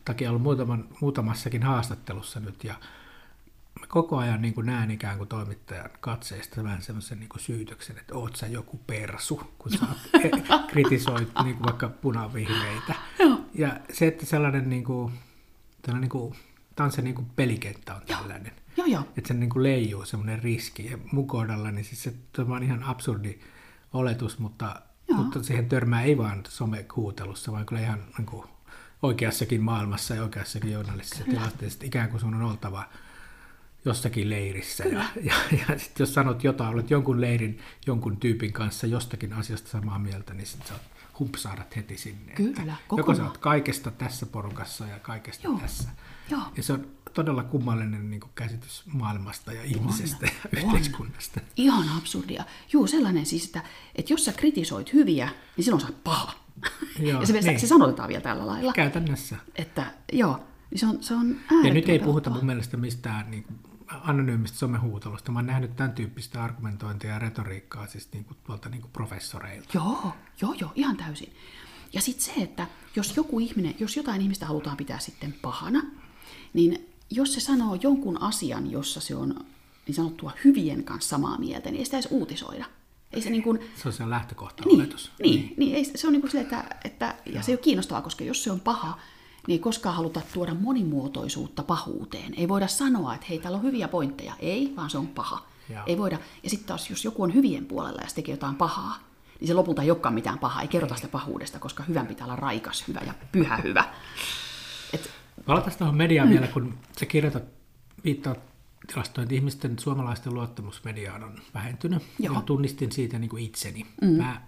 takia ollut muutaman, muutamassakin haastattelussa nyt, ja mä koko ajan niin kuin näen ikään kuin toimittajan katseesta vähän semmoisen niin syytöksen, että oot sä joku persu, kun sä kritisoit niin kuin vaikka punavihreitä. Ja se, että sellainen, niin kuin, tällainen niin kuin, tämä on se niin kuin pelikenttä on tällainen. Joo, joo. Että se niin kuin leijuu semmoinen riski. Ja mun kohdalla, niin siis se on ihan absurdi oletus, mutta, mutta siihen törmää ei vaan somekuutelussa, vaan kyllä ihan niin kuin oikeassakin maailmassa ja oikeassakin journalistisessa tilanteessa, ikään kuin sun on oltava jossakin leirissä. Ja, ja, ja sitten jos sanot jotain, olet jonkun leirin, jonkun tyypin kanssa jostakin asiasta samaa mieltä, niin sitten sä humpsaadat heti sinne. Kyllä, Joko sä oot kaikesta tässä porukassa ja kaikesta Joo. tässä. Joo. Ja se on todella kummallinen niin kuin käsitys maailmasta ja ihmisestä ja on. yhteiskunnasta. Ihan absurdia. Juu, sellainen siis, että, että jos sä kritisoit hyviä, niin silloin sä oot paha. Joo, ja se, niin. se sanotetaan vielä tällä lailla. Käytännössä. Että joo, niin se on, se on Ja nyt ei puhuta mun mielestä mistään niin kuin anonyymistä somehuutelusta. Mä oon nähnyt tämän tyyppistä argumentointia ja retoriikkaa siis niin kuin, tuolta niin kuin professoreilta. Joo, joo, joo, ihan täysin. Ja sitten se, että jos joku ihminen, jos jotain ihmistä halutaan pitää sitten pahana, niin jos se sanoo jonkun asian, jossa se on niin sanottua hyvien kanssa samaa mieltä, niin ei sitä edes uutisoida. Ei se niin kuin, Se on se lähtökohta niin, oletus. niin, niin, ei, se on niin kuin sille, että, että ja se ei ole kiinnostavaa, koska jos se on paha, niin ei koskaan haluta tuoda monimuotoisuutta pahuuteen. Ei voida sanoa, että hei, täällä on hyviä pointteja. Ei, vaan se on paha. Joo. Ei voida. Ja sitten taas, jos joku on hyvien puolella ja se tekee jotain pahaa, niin se lopulta ei olekaan mitään pahaa. Ei kerrota sitä pahuudesta, koska hyvän pitää olla raikas hyvä ja pyhä hyvä. Et, Palataan tuohon mediaan vielä, kun sä kirjoitat, viittaat tilastoihin, että ihmisten suomalaisten luottamus mediaan on vähentynyt. Joo. Ja tunnistin siitä niin kuin itseni. Mm. Mä,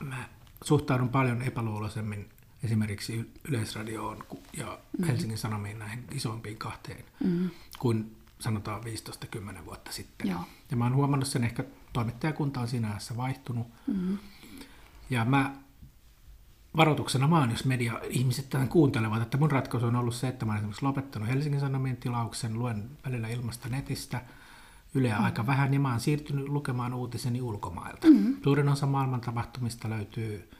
mä suhtaudun paljon epäluuloisemmin esimerkiksi Yleisradioon ja Helsingin Sanomiin näihin isompiin kahteen mm. kuin sanotaan 15-10 vuotta sitten. Joo. Ja mä oon huomannut sen ehkä toimittajakunta on siinä ajassa vaihtunut. Mm. Ja mä varoituksena vaan, jos media ihmiset tämän kuuntelevat, että mun ratkaisu on ollut se, että mä olen esimerkiksi lopettanut Helsingin Sanomien tilauksen, luen välillä ilmasta netistä, Yleä mm. aika vähän, ja mä oon siirtynyt lukemaan uutiseni ulkomailta. Mm. Suurin osa maailman tapahtumista löytyy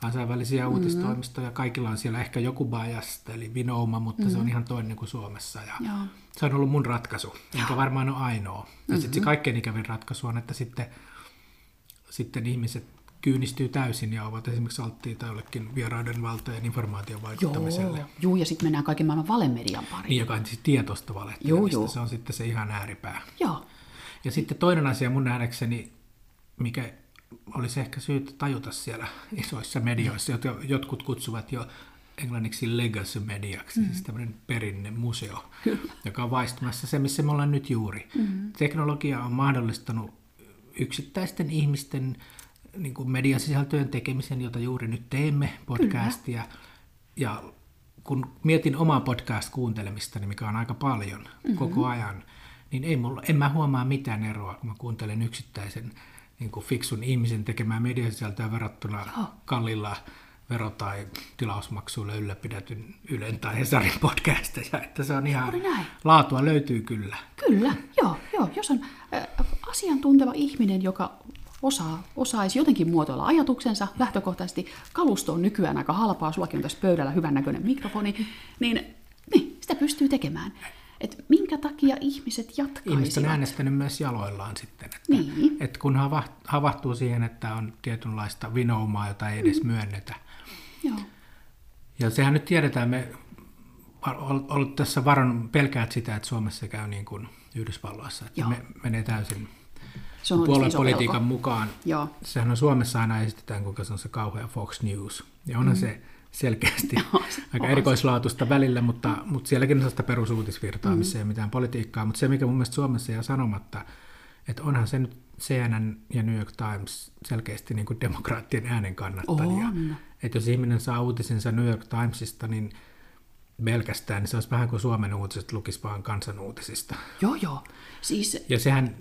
kansainvälisiä mm. uutistoimistoja, kaikilla on siellä ehkä joku bias, eli vinouma, mutta mm. se on ihan toinen kuin Suomessa. Ja Joo. se on ollut mun ratkaisu, enkä varmaan ole ainoa. Ja mm-hmm. sitten se kaikkein ikävin ratkaisu on, että sitten, sitten ihmiset kyynistyy täysin ja ovat esimerkiksi alttiita jollekin vieraiden valtojen informaation vaikuttamiselle. joo, joo, ja sitten mennään kaiken maailman valemedian pariin. Niin, joka on siis tietoista joo. Se on sitten se ihan ääripää. Joo, Ja sitten toinen asia mun nähdäkseni, mikä olisi ehkä syytä tajuta siellä isoissa medioissa, jota jotkut kutsuvat jo englanniksi legacy mediaksi, mm. siis tämmöinen perinnemuseo, joka on vaistumassa se, missä me ollaan nyt juuri. Mm. Teknologia on mahdollistanut yksittäisten ihmisten niin kuin mediasisältöjen tekemisen, jota juuri nyt teemme, podcastia. Ja kun mietin omaa podcast-kuuntelemistani, mikä on aika paljon mm-hmm. koko ajan, niin ei mulla, en mä huomaa mitään eroa, kun mä kuuntelen yksittäisen niin kuin fiksun ihmisen tekemää mediasisältöä verrattuna Joo. kallilla vero- tai tilausmaksuilla ylläpidetyn Ylen tai Hesarin podcasteja. Että se on ihan, näin. laatua löytyy kyllä. Kyllä, joo, joo. Jos on äh, asiantunteva ihminen, joka osaa, osaisi jotenkin muotoilla ajatuksensa lähtökohtaisesti, kalusto on nykyään aika halpaa, sullakin on tässä pöydällä hyvännäköinen mikrofoni, niin, niin sitä pystyy tekemään. Et minkä takia ihmiset Ihmiset on jatkaisivat? äänestänyt myös jaloillaan sitten. Että, Niin. että kun hava- havahtuu siihen, että on tietynlaista vinoumaa, jota ei edes myönnetä. Joo. Ja sehän nyt tiedetään, me ol- ollut tässä varon pelkäät sitä, että Suomessa käy niin kuin Yhdysvalloissa, että Joo. me menee täysin Se on puoluepolitiikan pelko. mukaan. Joo. Sehän on Suomessa aina esitetään, kuinka se on se kauhea Fox News. Ja onhan mm. se selkeästi aika on. erikoislaatusta välillä, mutta, mutta sielläkin on sellaista perusuutisvirtaa, Mm. missä ei ole mitään politiikkaa. Mutta se, mikä mun mielestä Suomessa jää sanomatta, että onhan se nyt CNN ja New York Times selkeästi niin kuin demokraattien äänen kannattajia. On. Että jos ihminen saa uutisensa New York Timesista, niin pelkästään, niin se olisi vähän kuin Suomen uutiset lukisi vaan kansanuutisista. Joo, joo. Siis Ja sehän,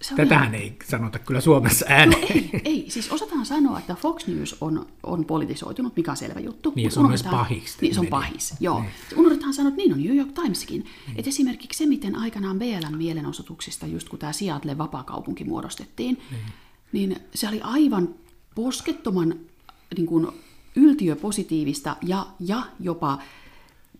se tätähän ei sanota kyllä Suomessa ääneen. No ei, ei, siis osataan sanoa, että Fox News on, on politisoitunut, mikä on selvä juttu. Niin, se on myös pahis. Niin, se on pahis, joo. Niin. Niin. Unohdetaan sanoa, että niin on New York Timeskin. Niin. Että esimerkiksi se, miten aikanaan BLM mielenosoituksista, just kun tämä Seattle vapaakaupunki muodostettiin, niin. niin se oli aivan poskettoman niin kuin, yltiöpositiivista ja, ja jopa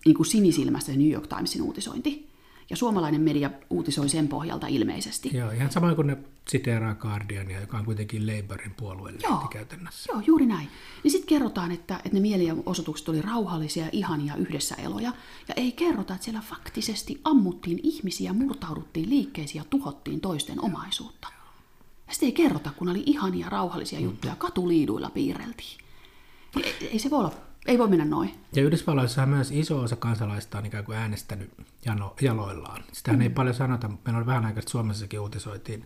niin kuin sinisilmästä se New York Timesin uutisointi. Ja suomalainen media uutisoi sen pohjalta ilmeisesti. Joo, ihan samoin kuin ne siteeraa Guardiania, joka on kuitenkin Labourin puoluelehti Joo. käytännössä. Joo, juuri näin. Niin sitten kerrotaan, että, että ne mielenosoitukset oli rauhallisia ja ihania yhdessä eloja. Ja ei kerrota, että siellä faktisesti ammuttiin ihmisiä, murtauduttiin liikkeisiin ja tuhottiin toisten omaisuutta. Ja sitten ei kerrota, kun oli ihania rauhallisia juttuja, katuliiduilla piirreltiin. Niin Ei, ei se voi olla Ei voi mennä noin. Ja Yhdysvalloissa on myös iso osa kansalaista on ikään kuin äänestänyt jano, jaloillaan. Sitähän mm. ei paljon sanota. Meillä on vähän aikaa, että Suomessakin uutisoitiin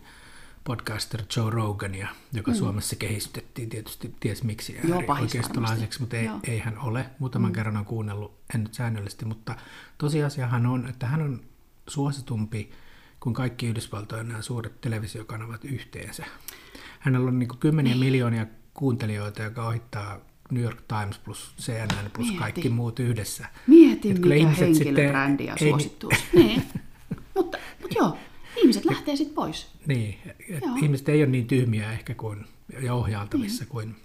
podcaster Joe Rogania, joka mm. Suomessa kehittettiin tietysti ties miksi oikeistolaiseksi, mutta ei, ei hän ole. Muutaman mm. kerran on kuunnellut, en nyt säännöllisesti, mutta tosiasiahan on, että hän on suositumpi kuin kaikki Yhdysvaltojen nämä suuret televisiokanavat yhteensä. Hänellä on niin kymmeniä miljoonia kuuntelijoita, joka ohittaa New York Times plus CNN plus Mieti. kaikki muut yhdessä. Mieti, Et mikä henkilöbrändi ja suosittuus. niin. mutta, mutta joo, ihmiset lähtee sitten pois. Niin, et ihmiset ei ole niin tyhmiä ehkä kuin, ja ohjailtavissa niin. kuin,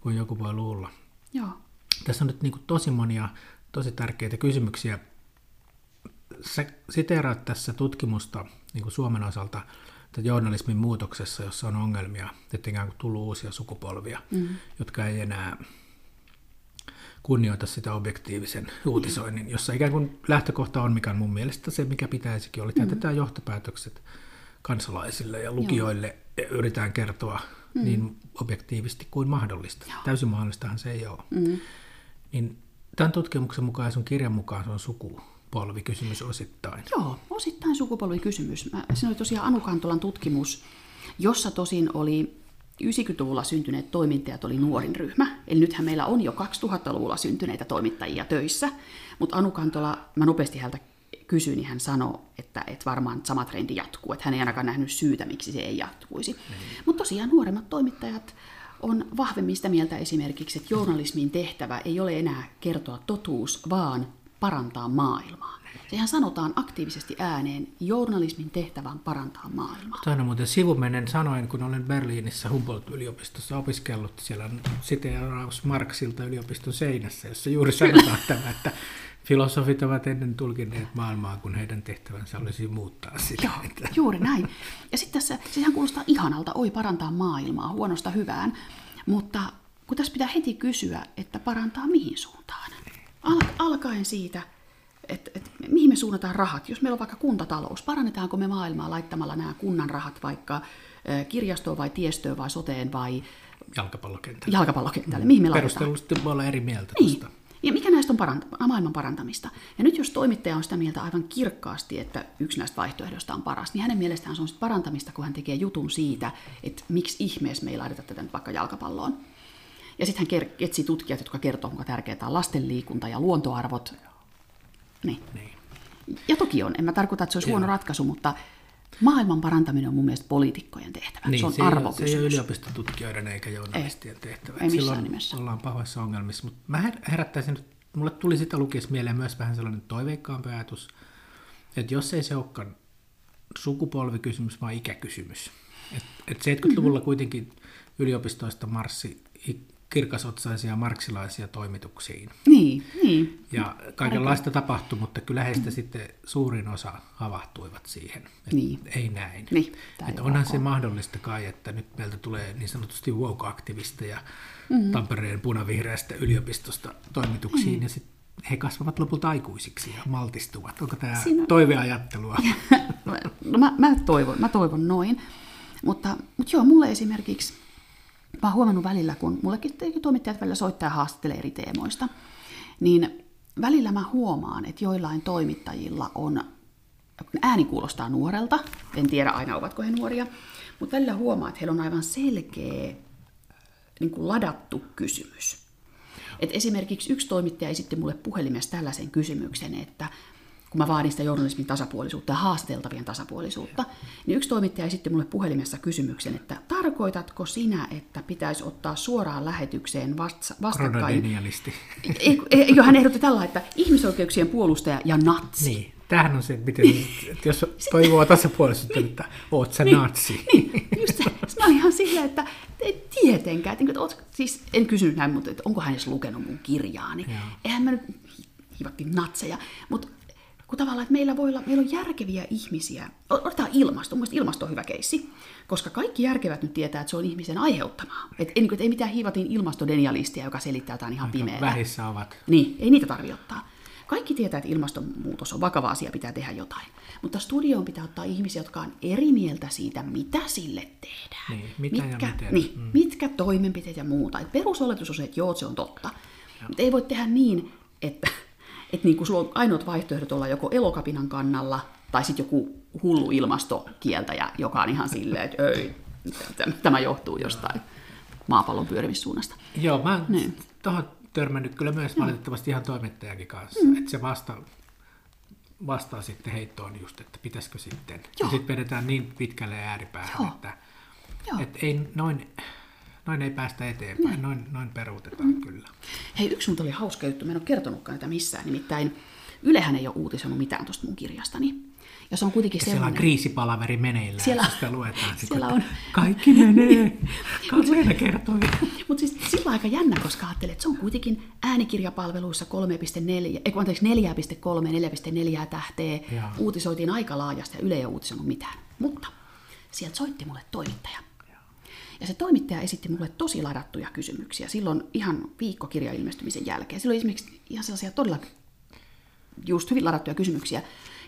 kuin joku voi luulla. Joo. Tässä on nyt niin kuin tosi monia tosi tärkeitä kysymyksiä. Sä siteeraat tässä tutkimusta niin kuin Suomen osalta journalismin muutoksessa, jossa on ongelmia, että ikään kuin tullut uusia sukupolvia, mm. jotka ei enää kunnioita sitä objektiivisen uutisoinnin, jossa ikään kuin lähtökohta on, mikä on mun mielestä se, mikä pitäisikin olla. Mm. Jätetään johtopäätökset kansalaisille ja lukijoille Joo. ja yritetään kertoa mm. niin objektiivisesti kuin mahdollista. Joo. Täysin mahdollistahan se ei ole. Mm. Niin tämän tutkimuksen mukaan ja sun kirjan mukaan se on sukupolvikysymys osittain. Joo, osittain sukupolvikysymys. Mä, siinä oli tosiaan Anu Kantolan tutkimus, jossa tosin oli 90-luvulla syntyneet toimittajat oli nuorin ryhmä. Eli nythän meillä on jo 2000-luvulla syntyneitä toimittajia töissä. Mutta Anu Kantola, mä nopeasti häntä kysyin, niin hän sanoi, että, että varmaan sama trendi jatkuu. Että hän ei ainakaan nähnyt syytä, miksi se ei jatkuisi. Mm. Mutta tosiaan nuoremmat toimittajat on vahvemmin sitä mieltä esimerkiksi, että journalismin tehtävä ei ole enää kertoa totuus, vaan parantaa maailmaa. Sehän sanotaan aktiivisesti ääneen, journalismin tehtävä on parantaa maailmaa. Tämä on muuten sivumennen sanoin, kun olen Berliinissä Humboldt-yliopistossa opiskellut. Siellä on siteeraus Marksilta yliopiston seinässä, jossa juuri sanotaan tämä, että filosofit ovat ennen tulkineet maailmaa, kun heidän tehtävänsä olisi muuttaa sitä. Joo, juuri näin. Ja sitten tässä, sehän kuulostaa ihanalta, oi parantaa maailmaa, huonosta hyvään. Mutta kun tässä pitää heti kysyä, että parantaa mihin suuntaan? Al- alkaen siitä, että, että mihin me suunnataan rahat. Jos meillä on vaikka kuntatalous, parannetaanko me maailmaa laittamalla nämä kunnan rahat vaikka kirjastoon vai tiestöön vai soteen vai jalkapallokentälle. Jalkapallokentälle. Mihin me Perustellusti voi olla eri mieltä niin. Tuosta. Ja mikä näistä on parant- maailman parantamista? Ja nyt jos toimittaja on sitä mieltä aivan kirkkaasti, että yksi näistä vaihtoehdoista on paras, niin hänen mielestään se on parantamista, kun hän tekee jutun siitä, että miksi ihmeessä me ei laiteta tätä nyt vaikka jalkapalloon. Ja sitten hän etsii tutkijat, jotka kertoo, kuinka tärkeää on lasten liikunta ja luontoarvot. Niin. niin. Ja toki on, en mä tarkoita, että se olisi Joo. huono ratkaisu, mutta maailman parantaminen on mun mielestä poliitikkojen tehtävä. Niin, se on se arvokysymys. Se ei ole yliopistotutkijoiden eikä journalistien ei, tehtävä. Ei missään Silloin nimessä. ollaan pahoissa ongelmissa. Mutta mä herättäisin, mulle tuli sitä lukiessa mieleen myös vähän sellainen toiveikkaampi ajatus, että jos ei se olekaan sukupolvikysymys, vaan ikäkysymys. Et, et 70-luvulla mm-hmm. kuitenkin yliopistoista marssi kirkasotsaisia marksilaisia toimituksiin. Niin, niin. Ja kaikenlaista Aika. tapahtui, mutta kyllä heistä mm. sitten suurin osa havahtuivat siihen. Niin. Ei näin. Niin, että onhan se mahdollista kai, että nyt meiltä tulee niin sanotusti woke-aktivisteja mm-hmm. Tampereen punavihreästä yliopistosta toimituksiin, mm. ja sitten he kasvavat lopulta aikuisiksi ja maltistuvat. Onko tämä Siinä... toiveajattelua? no mä, mä, toivon, mä toivon noin. Mutta, mutta joo, mulle esimerkiksi mä oon huomannut välillä, kun mullekin toimittajat välillä soittaa ja haastattelee eri teemoista, niin välillä mä huomaan, että joillain toimittajilla on, ääni kuulostaa nuorelta, en tiedä aina ovatko he nuoria, mutta välillä huomaa, että heillä on aivan selkeä niin kuin ladattu kysymys. Et esimerkiksi yksi toimittaja esitti mulle puhelimessa tällaisen kysymyksen, että kun mä vaadin sitä journalismin tasapuolisuutta ja haastateltavien tasapuolisuutta, niin yksi toimittaja esitti mulle puhelimessa kysymyksen, että tarkoitatko sinä, että pitäisi ottaa suoraan lähetykseen vasta- vastakkain... Eikö hän ehdotti tällä, että ihmisoikeuksien puolustaja ja natsi. Niin. Tämähän on se, miten, että jos toivoo tasapuolisuutta, niin, että oot sä niin, natsi. Niin, just se. Mä ihan silleen, että tietenkään. Että, että oot, siis en kysynyt näin, mutta että onko hän edes lukenut mun kirjaani. Joo. Eihän mä nyt hivattiin natseja, mutta kun tavallaan, että meillä voi olla, meillä on järkeviä ihmisiä. Otetaan ilmasto, mun ilmasto on hyvä keissi, koska kaikki järkevät nyt tietää, että se on ihmisen aiheuttamaa. Et ei, ei mitään hiivatin ilmastodenialistia, joka selittää jotain ihan pimeää. Vähissä ovat. Niin, ei niitä tarvitse ottaa. Kaikki tietää, että ilmastonmuutos on vakava asia, pitää tehdä jotain. Mutta studioon pitää ottaa ihmisiä, jotka on eri mieltä siitä, mitä sille tehdään. Niin, mitä mitkä, ja miten. Niin, mm. mitkä toimenpiteet ja muuta. Et perusoletus on se, että joo, se on totta. Mutta ei voi tehdä niin, että, että niin kuin sulla on ainoat vaihtoehdot olla joko elokapinan kannalla tai sitten joku hullu ilmastokieltäjä, joka on ihan silleen, että ei, tämä johtuu jostain maapallon pyörimissuunnasta. Joo, mä niin. tuohon törmännyt kyllä myös valitettavasti ihan toimittajakin kanssa, mm. että se vasta, vastaa sitten heittoon just, että pitäisikö sitten. Joo. Ja sitten vedetään niin pitkälle ääripäähän, Joo. että, Joo. että ei noin, noin ei päästä eteenpäin, noin, noin peruutetaan mm. kyllä. Hei, yksi mun oli hauska juttu, mä en ole kertonutkaan tätä missään, nimittäin Ylehän ei ole uutisoinut mitään tuosta mun kirjastani. Ja se on kuitenkin ja sellainen... Siellä on kriisipalaveri meneillään, siellä, sitä luetaan. Siellä on... Kaikki menee. Katleena kertoi. Mutta siis sillä aika jännä, koska ajattelee, että se on kuitenkin äänikirjapalveluissa 3.4, ei anteeksi 4.3, 4.4 tähteä. Uutisoitiin aika laajasti ja Yle ei ole uutisoinut mitään. Mutta sieltä soitti mulle toimittaja. Ja se toimittaja esitti mulle tosi ladattuja kysymyksiä silloin ihan viikkokirja ilmestymisen jälkeen. Silloin esimerkiksi ihan sellaisia todella just hyvin ladattuja kysymyksiä.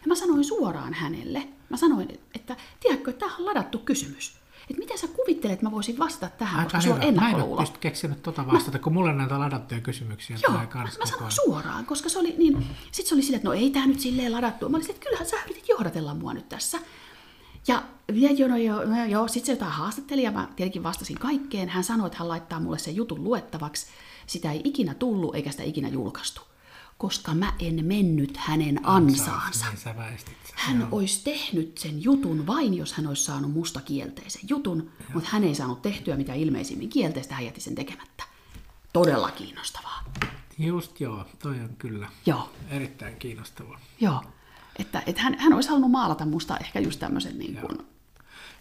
Ja mä sanoin suoraan hänelle, mä sanoin, että tiedätkö, että tämä on ladattu kysymys. Että miten sä kuvittelet, että mä voisin vastata tähän, Aika koska sulla on ennakkoluulo. Mä en keksinyt tota vastata, mä, kun mulla on näitä ladattuja kysymyksiä. Joo, mä, mä sanoin suoraan, koska se oli niin, sit se oli silleen, että no ei tämä nyt silleen ladattu. Mä olisin, että kyllähän sä yritit johdatella mua nyt tässä. Ja, ja jo, no, jo, no, joo, sitten se jotain haastatteli ja mä tietenkin vastasin kaikkeen. Hän sanoi, että hän laittaa mulle sen jutun luettavaksi. Sitä ei ikinä tullut eikä sitä ikinä julkaistu koska mä en mennyt hänen ansaansa. Niin hän Joo. olisi tehnyt sen jutun vain, jos hän olisi saanut musta kielteisen jutun, Joo. mutta hän ei saanut tehtyä mitä ilmeisimmin kielteistä, hän jätti sen tekemättä. Todella kiinnostavaa. Just joo, toi on kyllä joo. erittäin kiinnostavaa. Joo, että, että hän, hän olisi halunnut maalata musta ehkä just tämmöisen niin kuin,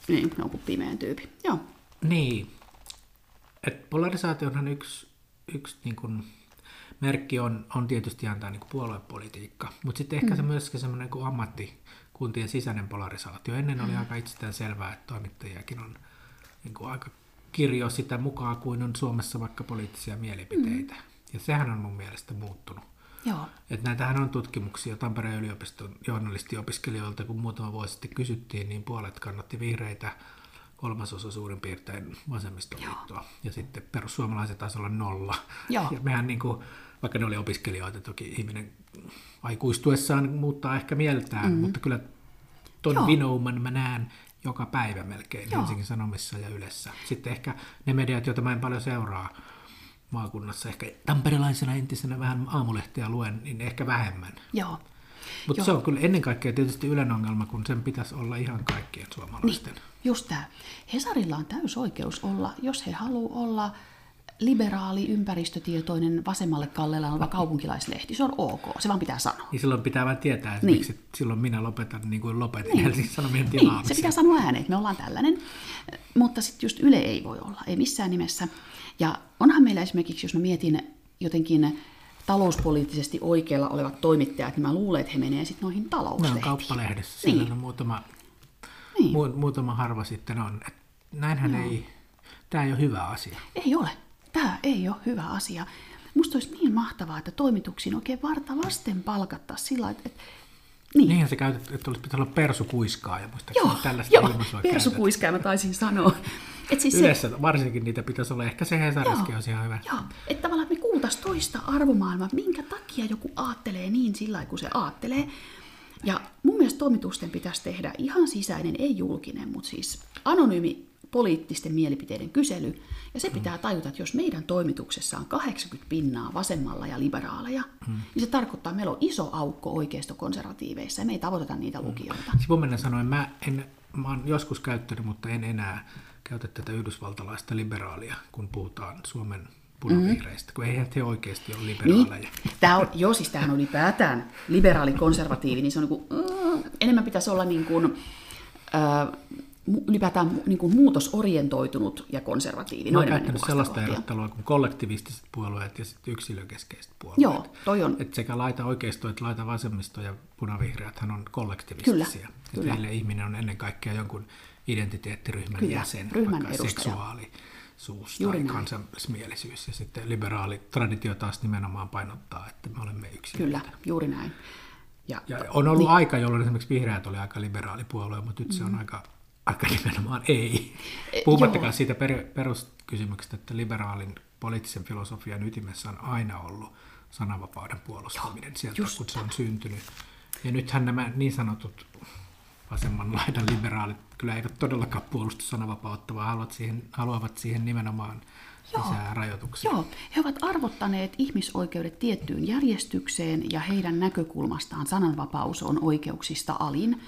niin, jonkun pimeän tyypin. Joo. Niin, että polarisaatiohan yksi, yksi niin kuin merkki on, on tietysti antaa niin puoluepolitiikka, mutta sitten ehkä mm. se myöskin semmoinen kuin ammattikuntien sisäinen polarisaatio. Ennen oli mm. aika itsestään selvää, että toimittajiakin on niin kuin aika kirjo sitä mukaan kuin on Suomessa vaikka poliittisia mielipiteitä. Mm. Ja sehän on mun mielestä muuttunut. Joo. Et näitähän on tutkimuksia Tampereen yliopiston journalistiopiskelijoilta, kun muutama vuosi sitten kysyttiin, niin puolet kannatti vihreitä, kolmasosa suurin piirtein vasemmistoliittoa. Joo. Ja sitten perussuomalaiset taisi olla nolla. Joo. Ja mehän niin kuin, vaikka ne oli opiskelijoita, toki ihminen aikuistuessaan muuttaa ehkä mieltään, mm-hmm. mutta kyllä ton Joo. vinouman mä näen joka päivä melkein Joo. Helsingin Sanomissa ja Ylessä. Sitten ehkä ne mediat, joita mä en paljon seuraa maakunnassa, ehkä tamperelaisena entisenä vähän aamulehteä luen, niin ehkä vähemmän. Joo. Mutta se on kyllä ennen kaikkea tietysti Ylen ongelma, kun sen pitäisi olla ihan kaikkien suomalaisten. Niin, just tämä. Hesarilla on täysoikeus olla, jos he haluavat olla liberaali, ympäristötietoinen, vasemmalle kalleella oleva kaupunkilaislehti. Se on ok, se vaan pitää sanoa. Niin silloin pitää vain tietää, että niin. miksi silloin minä lopetan niin kuin lopetin niin. Helsingin Sanomien tilaamisen. Niin, se pitää sanoa ääneen, että me ollaan tällainen. Mutta sitten just Yle ei voi olla, ei missään nimessä. Ja onhan meillä esimerkiksi, jos mä mietin jotenkin talouspoliittisesti oikealla olevat toimittajat, niin mä luulen, että he menee sitten noihin talouslehtiin. Ne on kauppalehdessä, siellä niin. on muutama, niin. mu, muutama harva sitten on. Et näinhän no. ei, tämä ei ole hyvä asia. Ei ole tämä ei ole hyvä asia. Musta olisi niin mahtavaa, että toimituksiin oikein varta vasten palkattaa sillä että, että niin. Niinhän se käytet, että olisi pitänyt olla persukuiskaa ja joo, tällaista joo, persukuiskaa mä taisin sanoa. Et siis Yleensä se, varsinkin niitä pitäisi olla, ehkä se Hesariskin olisi ihan hyvä. Joo, että tavallaan me kuultaisiin toista arvomaailmaa, minkä takia joku aattelee niin sillä kuin se aattelee. Ja mun mielestä toimitusten pitäisi tehdä ihan sisäinen, ei julkinen, mutta siis anonyymi poliittisten mielipiteiden kysely, ja se pitää tajuta, että jos meidän toimituksessa on 80 pinnaa vasemmalla ja liberaaleja, mm. niin se tarkoittaa, että meillä on iso aukko oikeistokonservatiiveissa, ja me ei tavoiteta niitä mm. lukijoita. Sivumennen sanoen, mä, en, mä oon joskus käyttänyt, mutta en enää käytä tätä yhdysvaltalaista liberaalia, kun puhutaan Suomen punavihreistä, mm. kun eihän he oikeasti ole liberaaleja. Niin. Tämä on, joo, siis tämähän on ylipäätään liberaali-konservatiivi, niin se on niin kuin, mm, enemmän pitäisi olla niin kuin, äh, ylipäätään niin kuin muutosorientoitunut ja konservatiivi. Mä oon käyttänyt niin sellaista erottelua kuin kollektivistiset puolueet ja sitten yksilökeskeiset puolueet. Joo, toi on. Et sekä laita oikeisto että laita vasemmisto ja punavihreät hän on kollektivistisia. Kyllä, kyllä. Heille ihminen on ennen kaikkea jonkun identiteettiryhmän kyllä, jäsen, ryhmän vaikka edustaja. seksuaalisuus Juuri tai kansallismielisyys. Ja sitten liberaali traditio taas nimenomaan painottaa, että me olemme yksilöitä. Kyllä, juuri näin. Ja, ja on ollut niin. aika, jolloin esimerkiksi vihreät oli aika liberaali puolue, mutta nyt mm. se on mm. aika aika nimenomaan ei. E, Puhumattakaan siitä per, peruskysymyksestä, että liberaalin poliittisen filosofian ytimessä on aina ollut sananvapauden puolustaminen Joo, sieltä, kun se on syntynyt. Ja nythän nämä niin sanotut vasemman laidan liberaalit kyllä eivät todellakaan puolusta sananvapautta, vaan haluavat siihen, haluavat siihen nimenomaan Joo. lisää rajoituksia. Joo, he ovat arvottaneet ihmisoikeudet tiettyyn järjestykseen ja heidän näkökulmastaan sananvapaus on oikeuksista alin.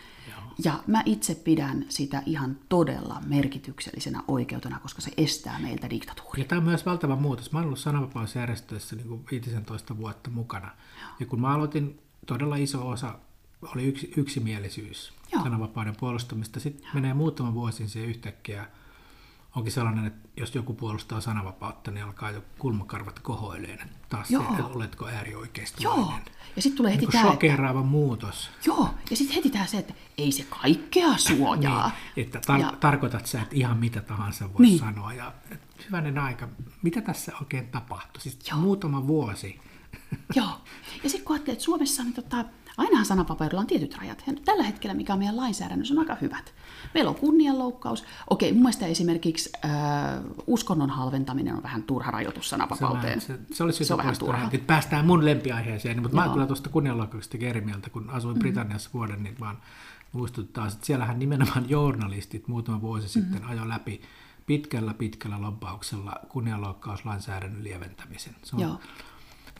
Ja mä itse pidän sitä ihan todella merkityksellisenä oikeutena, koska se estää meiltä diktatuuria. Ja tämä on myös valtava muutos. Mä olen ollut sananvapausjärjestöissä niin kuin 15 vuotta mukana. Ja kun mä aloitin, todella iso osa oli yksi, yksimielisyys Joo. sananvapauden puolustamista. Sitten Joo. menee muutama vuosi, se yhtäkkiä onkin sellainen, että jos joku puolustaa sananvapautta, niin alkaa jo kulmakarvat kohoileen. Taas Joo. se, oletko äärioikeistolainen. Joo. Ja sitten tulee heti niin tämä, shokeraava että... muutos. Joo, ja sitten heti tämä se, että ei se kaikkea suojaa. niin, että tar- ja... tarkoitat sä, että ihan mitä tahansa voi niin. sanoa. Ja hyvänen aika, mitä tässä oikein tapahtui? Siis Joo. muutama vuosi. Joo, ja sitten kun ajattelee, että Suomessa niin tota, Ainahan sananvapaudella on tietyt rajat. Ja tällä hetkellä, mikä on meidän lainsäädännössä, on aika hyvät. Meillä on kunnianloukkaus. Okei, mun mielestä esimerkiksi äh, uskonnon halventaminen on vähän turha rajoitus sananvapauteen. Se, se, se olisi se on vähän turha. Päästään mun lempiaiheeseen, mutta Joo. mä oon kyllä tuosta kunnianloukkauksesta eri mieltä, kun asuin mm-hmm. Britanniassa vuoden, niin vaan muistuttaa, että siellähän nimenomaan journalistit muutama vuosi sitten mm-hmm. ajoi läpi pitkällä pitkällä lobbauksella kunnianloukkauslainsäädännön lieventämisen. Se on, Joo.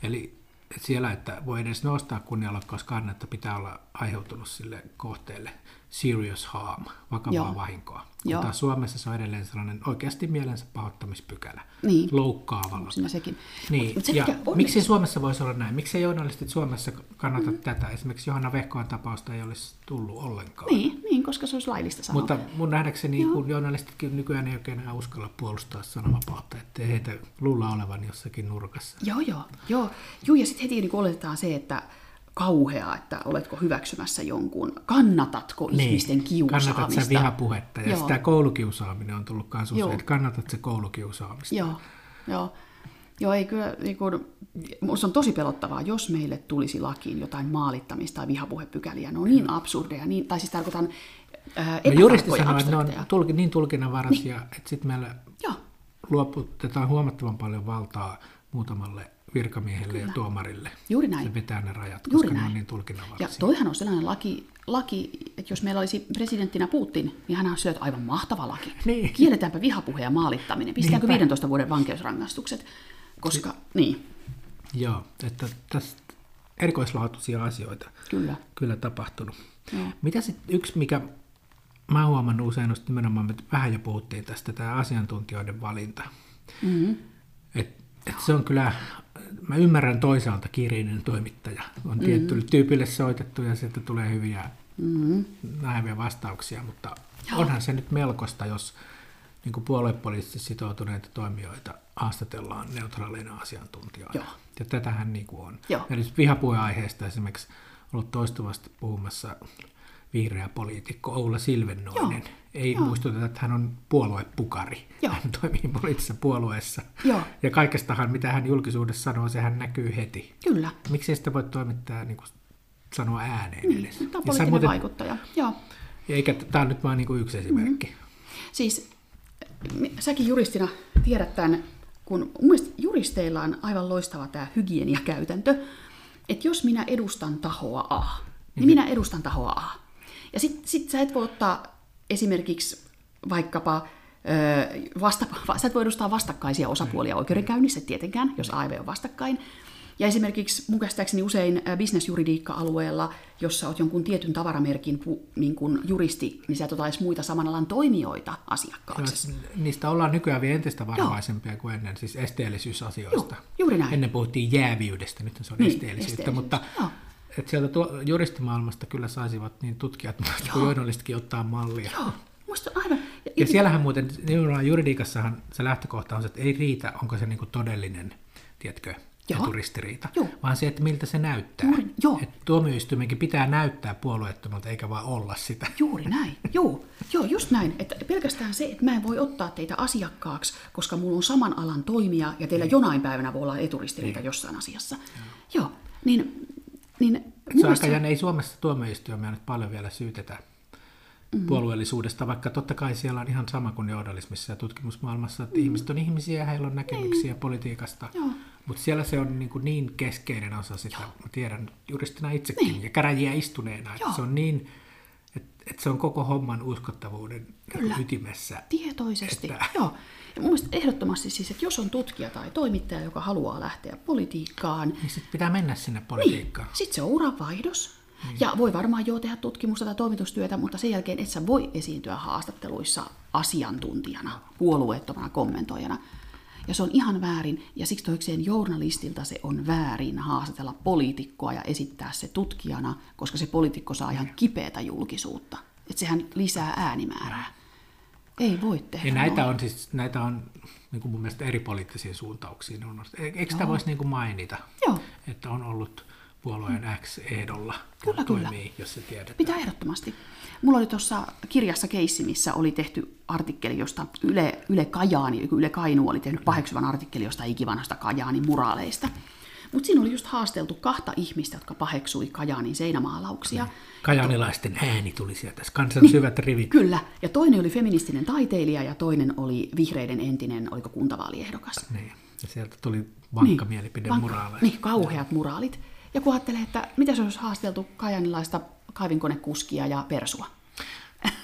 Eli siellä, että voi edes nostaa kunnianloukkauskannetta, pitää olla aiheutunut sille kohteelle serious harm, vakavaa Joo. vahinkoa. Joo. Mutta Suomessa se on edelleen sellainen oikeasti mielensä pahoittamispykälä, niin. loukkaavalla. Siinä sekin. Niin. Mut se, ja miksi Suomessa voisi olla näin? Miksi journalistit Suomessa kannata mm. tätä? Esimerkiksi Johanna Vehkoan tapausta ei olisi tullut ollenkaan. Niin, niin koska se olisi laillista sanoa. Mutta mun nähdäkseni, Joo. kun journalistitkin nykyään ei oikein enää uskalla puolustaa sananvapautta, ettei heitä luulla olevan jossakin nurkassa. Joo, joo. joo. joo ja sitten heti niin oletetaan se, että kauheaa, että oletko hyväksymässä jonkun, kannatatko niin. ihmisten kiusaamista. Kannatat sä vihapuhetta ja Joo. sitä koulukiusaaminen on tullut myös usein, että kannatat sä koulukiusaamista. Joo, Joo. Joo, ei kyllä, niin kuin, minusta on tosi pelottavaa, jos meille tulisi lakiin jotain maalittamista tai vihapuhepykäliä. Ne on niin absurdeja, niin, tai siis tarkoitan ää, no, Juristi sanoo, että ne on tulki, niin tulkinnanvaraisia, niin. että sitten meillä Joo. luoputetaan huomattavan paljon valtaa muutamalle virkamiehelle Kyllä. ja tuomarille. Juuri näin. Se vetää ne rajat, Juuri koska näin. ne on niin tulkinnanvaraisia. Ja toihan on sellainen laki, laki, että jos meillä olisi presidenttinä Putin, niin hän on syöt aivan mahtava laki. Niin. Kielletäänpä vihapuhe ja maalittaminen. Pistetäänkö Niinpä. 15 vuoden vankeusrangaistukset? Koska, si- niin. Joo, että tässä erikoislaatuisia asioita kyllä, kyllä tapahtunut. Joo. Mitä sitten yksi, mikä mä huomannut usein, nimenomaan me vähän jo puhuttiin tästä, tämä asiantuntijoiden valinta. Mm-hmm. Et, et se on kyllä mä ymmärrän toisaalta kirjeinen toimittaja. On mm-hmm. tietylle tyypille soitettu ja sieltä tulee hyviä mm-hmm. näiviä vastauksia, mutta Joo. onhan se nyt melkoista, jos niin kuin puoluepoliittisesti sitoutuneita toimijoita haastatellaan neutraaleina asiantuntijoina. Joo. Ja tätähän niin kuin on. Joo. Eli vihapuheaiheesta esimerkiksi ollut toistuvasti puhumassa vihreä poliitikko Oula Silvennoinen. Joo. Ei Joo. muistuteta, että hän on puoluepukari. Joo. Hän toimii poliittisessa puolueessa. Joo. Ja kaikestahan, mitä hän julkisuudessa sanoo, sehän näkyy heti. Kyllä. Miksi sitä voi toimittaa niin kuin sanoa ääneen niin, edes? Tämä on poliittinen muuten, vaikuttaja. Joo. Eikä tämä on nyt vain niin yksi esimerkki. Mm-hmm. Siis säkin juristina tiedät tämän, kun mun juristeilla on aivan loistava tämä hygieniakäytäntö, että jos minä edustan tahoa A, niin, niin minä edustan tahoa A. Ja sitten sit sä et voi ottaa esimerkiksi vaikkapa vasta, sä et voi edustaa vastakkaisia osapuolia oikeudenkäynnissä tietenkään, jos AIV on vastakkain. Ja esimerkiksi mun käsittääkseni usein bisnesjuridiikka-alueella, jossa olet jonkun tietyn tavaramerkin niin kuin juristi, niin sä et ota muita saman alan toimijoita asiakkaaksi. niistä ollaan nykyään vielä entistä varovaisempia Joo. kuin ennen, siis esteellisyysasioista. Joo, juuri näin. Ennen puhuttiin jäävyydestä, nyt se on niin, esteellisyyttä, mutta Joo. Että sieltä tuo, juristimaailmasta kyllä saisivat niin tutkijat kuin journalistkin ottaa mallia. Joo, musta aivan. Ja, ja siellähän muuten, juridiikassahan se lähtökohta on se, että ei riitä, onko se niin kuin todellinen, tiedätkö, Joo. eturistiriita, Joo. vaan se, että miltä se näyttää. Juuri, joo. Et tuomioistuimenkin pitää näyttää puolueettomalta, eikä vaan olla sitä. Juuri näin, joo. Joo, just näin. Että pelkästään se, että mä en voi ottaa teitä asiakkaaksi, koska mulla on saman alan toimija ja teillä niin. jonain päivänä voi olla eturistiriita niin. jossain asiassa. Joo, joo. niin... niin se on aika jännä, ei Suomessa tuomioistuimia nyt paljon vielä syytetä mm. puolueellisuudesta, vaikka totta kai siellä on ihan sama kuin journalismissa ja tutkimusmaailmassa, että mm. ihmiset on ihmisiä ja heillä on näkemyksiä niin. politiikasta, mutta siellä se on niin, kuin niin keskeinen osa sitä, Joo. mä tiedän juristina itsekin niin. ja käräjiä istuneena, että se on niin, että, että se on koko homman uskottavuuden Kyllä. ytimessä. Tietoisesti, että... joo. Ja mun mielestä ehdottomasti siis, että jos on tutkija tai toimittaja, joka haluaa lähteä politiikkaan... Niin sitten pitää mennä sinne politiikkaan. Niin, sitten se on uranvaihdos. Mm. Ja voi varmaan jo tehdä tutkimusta tai toimitustyötä, mutta sen jälkeen et sä voi esiintyä haastatteluissa asiantuntijana, puolueettomana kommentoijana. Ja se on ihan väärin, ja siksi toikseen journalistilta se on väärin haastatella poliitikkoa ja esittää se tutkijana, koska se poliitikko saa ihan kipeätä julkisuutta. Että sehän lisää äänimäärää. Ei voi tehdä. Ja näitä on siis, näitä on niin kuin mun mielestä eri poliittisiin suuntauksiin. Eikö sitä voisi niin kuin mainita, Joo. että on ollut puolueen X ehdolla kyllä, toimii, kyllä. jos se tiedetään. Pitää ehdottomasti. Mulla oli tuossa kirjassa keissi, missä oli tehty artikkeli, josta Yle, Yle Kajaani, Yle Kainu oli tehnyt paheksuvan artikkeli jostain ikivanhasta Kajaanin muraaleista. Mutta siinä oli just haasteltu kahta ihmistä, jotka paheksui Kajaanin seinämaalauksia. Niin. Kajaanilaisten ääni tuli sieltä, kansan niin, syvät rivit. Kyllä, ja toinen oli feministinen taiteilija ja toinen oli vihreiden entinen, oliko kuntavaaliehdokas. Niin, ja sieltä tuli vankka niin, mielipide vankka, muraaleista. Niin, kauheat muraalit. Ja kun ajattelee, että mitä se olisi haasteltu kajanilaista kaivinkonekuskia ja persua.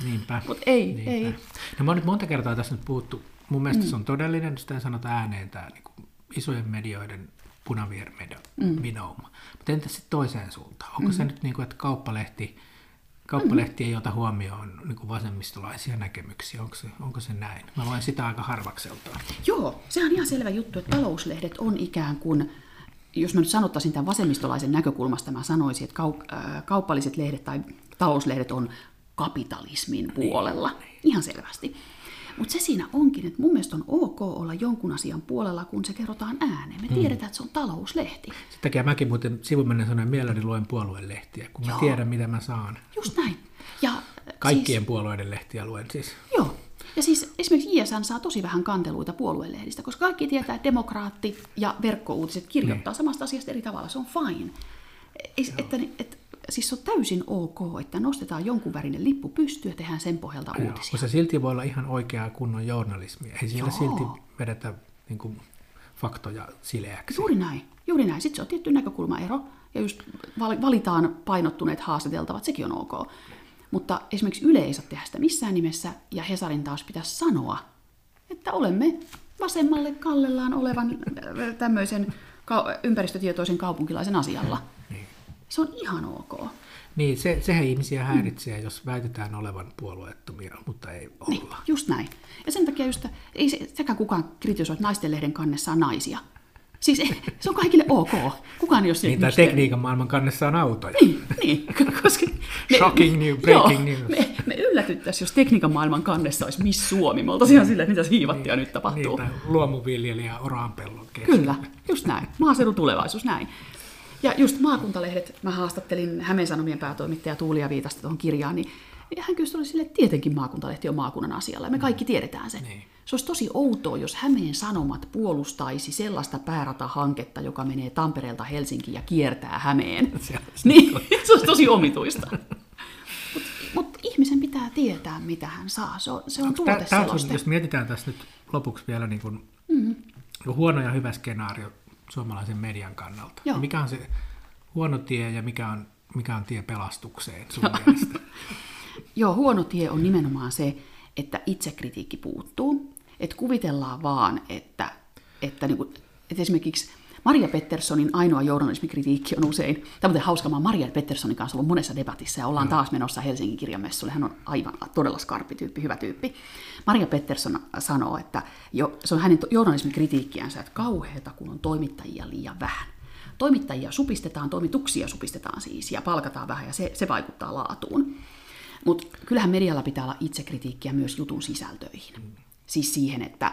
Niinpä. Mutta ei, Niinpä. ei. No mä oon nyt monta kertaa tässä nyt puhuttu. Mun mielestä mm. se on todellinen, sitä ei sanota ääneen, tämä niin isojen medioiden punavihervinouma. Mm. Mutta entä sitten toiseen suuntaan? Onko mm. se nyt niin kuin, että kauppalehti, kauppalehti mm. ei ota huomioon niin kuin vasemmistolaisia näkemyksiä? Onko se, onko se näin? Mä luen sitä aika harvakselta. Joo, se on ihan selvä juttu, että talouslehdet on ikään kuin jos mä nyt sanottaisin tämän vasemmistolaisen näkökulmasta, mä sanoisin, että kauppalliset lehdet tai talouslehdet on kapitalismin niin, puolella. Niin. Ihan selvästi. Mutta se siinä onkin, että mun mielestä on ok olla jonkun asian puolella, kun se kerrotaan ääneen. Me mm. tiedetään, että se on talouslehti. Sen takia mäkin muuten sivumennen sanoen mielelläni luen puoluelehtiä, kun Joo. mä tiedän, mitä mä saan. Just näin. Ja Kaikkien siis, puolueiden lehtiä luen siis. Joo. Ja siis esimerkiksi JSN saa tosi vähän kanteluita puoluelehdistä, koska kaikki tietää, että demokraatti ja verkkouutiset kirjoittaa niin. samasta asiasta eri tavalla. Se on fine. Että, että, että, siis on täysin ok, että nostetaan jonkun värinen lippu pystyyn ja tehdään sen pohjalta Joo, uutisia. se silti voi olla ihan oikeaa kunnon journalismia. Ei siellä Joo. silti vedetä niin kuin, faktoja sileäksi. Juuri näin. Juuri näin. Sitten se on tietty näkökulmaero. Ja just valitaan painottuneet haastateltavat, sekin on ok. Mutta esimerkiksi Yle ei saa tehdä sitä missään nimessä, ja Hesarin taas pitäisi sanoa, että olemme vasemmalle kallellaan olevan äh, tämmöisen ympäristötietoisen kaupunkilaisen asialla. Niin. Se on ihan ok. Niin, se, sehän ihmisiä häiritsee, mm. jos väitetään olevan puolueettomia, mutta ei olla. Niin, just näin. Ja sen takia just, ei se, sekä kukaan kritisoi, että naisten lehden kannessa on naisia. Siis se on kaikille ok. Kukaan ei ole Niin, tai tekniikan maailman kannessa on autoja. Niin, niin koska... Me, Shocking news, breaking joo, news. Me, me yllätyttäisiin, jos tekniikan maailman kannessa olisi Miss Suomi. Me oltaisiin ihan silleen, mitä hiivattia niin, nyt tapahtuu. Niin, luomuviljelijä oraanpellon keskellä. Kyllä, just näin. Maaseudun tulevaisuus, näin. Ja just maakuntalehdet, mä haastattelin Hämeen Sanomien päätoimittaja Tuulia Viitasta tuohon kirjaan, niin hän kyllä oli silleen, että tietenkin maakuntalehti on maakunnan asialla, ja me kaikki tiedetään sen. Niin. Se olisi tosi outoa, jos Hämeen Sanomat puolustaisi sellaista pääratahanketta, joka menee Tampereelta Helsinkiin ja kiertää Hämeen. Se, niin, se olisi tosi omituista. Mutta mut ihmisen pitää tietää, mitä hän saa. Se on, se on tuote tää, tää Jos mietitään tässä nyt lopuksi vielä niin kuin, mm-hmm. huono ja hyvä skenaario suomalaisen median kannalta. Joo. Mikä on se huono tie ja mikä on, mikä on tie pelastukseen sun mielestä? Joo, huono tie on nimenomaan se, että itsekritiikki puuttuu. Että kuvitellaan vaan, että, että, niin kuin, että esimerkiksi Maria Petterssonin ainoa journalismikritiikki on usein, tämä on hauska, mä Maria Petterssonin kanssa ollut monessa debatissa ja ollaan taas menossa Helsingin kirjamessulle. Hän on aivan todella skarppi tyyppi, hyvä tyyppi. Maria Pettersson sanoo, että jo, se on hänen journalismikritiikkiänsä, että kauheata, kun on toimittajia liian vähän. Toimittajia supistetaan, toimituksia supistetaan siis ja palkataan vähän ja se, se vaikuttaa laatuun. Mutta kyllähän medialla pitää olla itsekritiikkiä myös jutun sisältöihin. Mm. Siis siihen, että,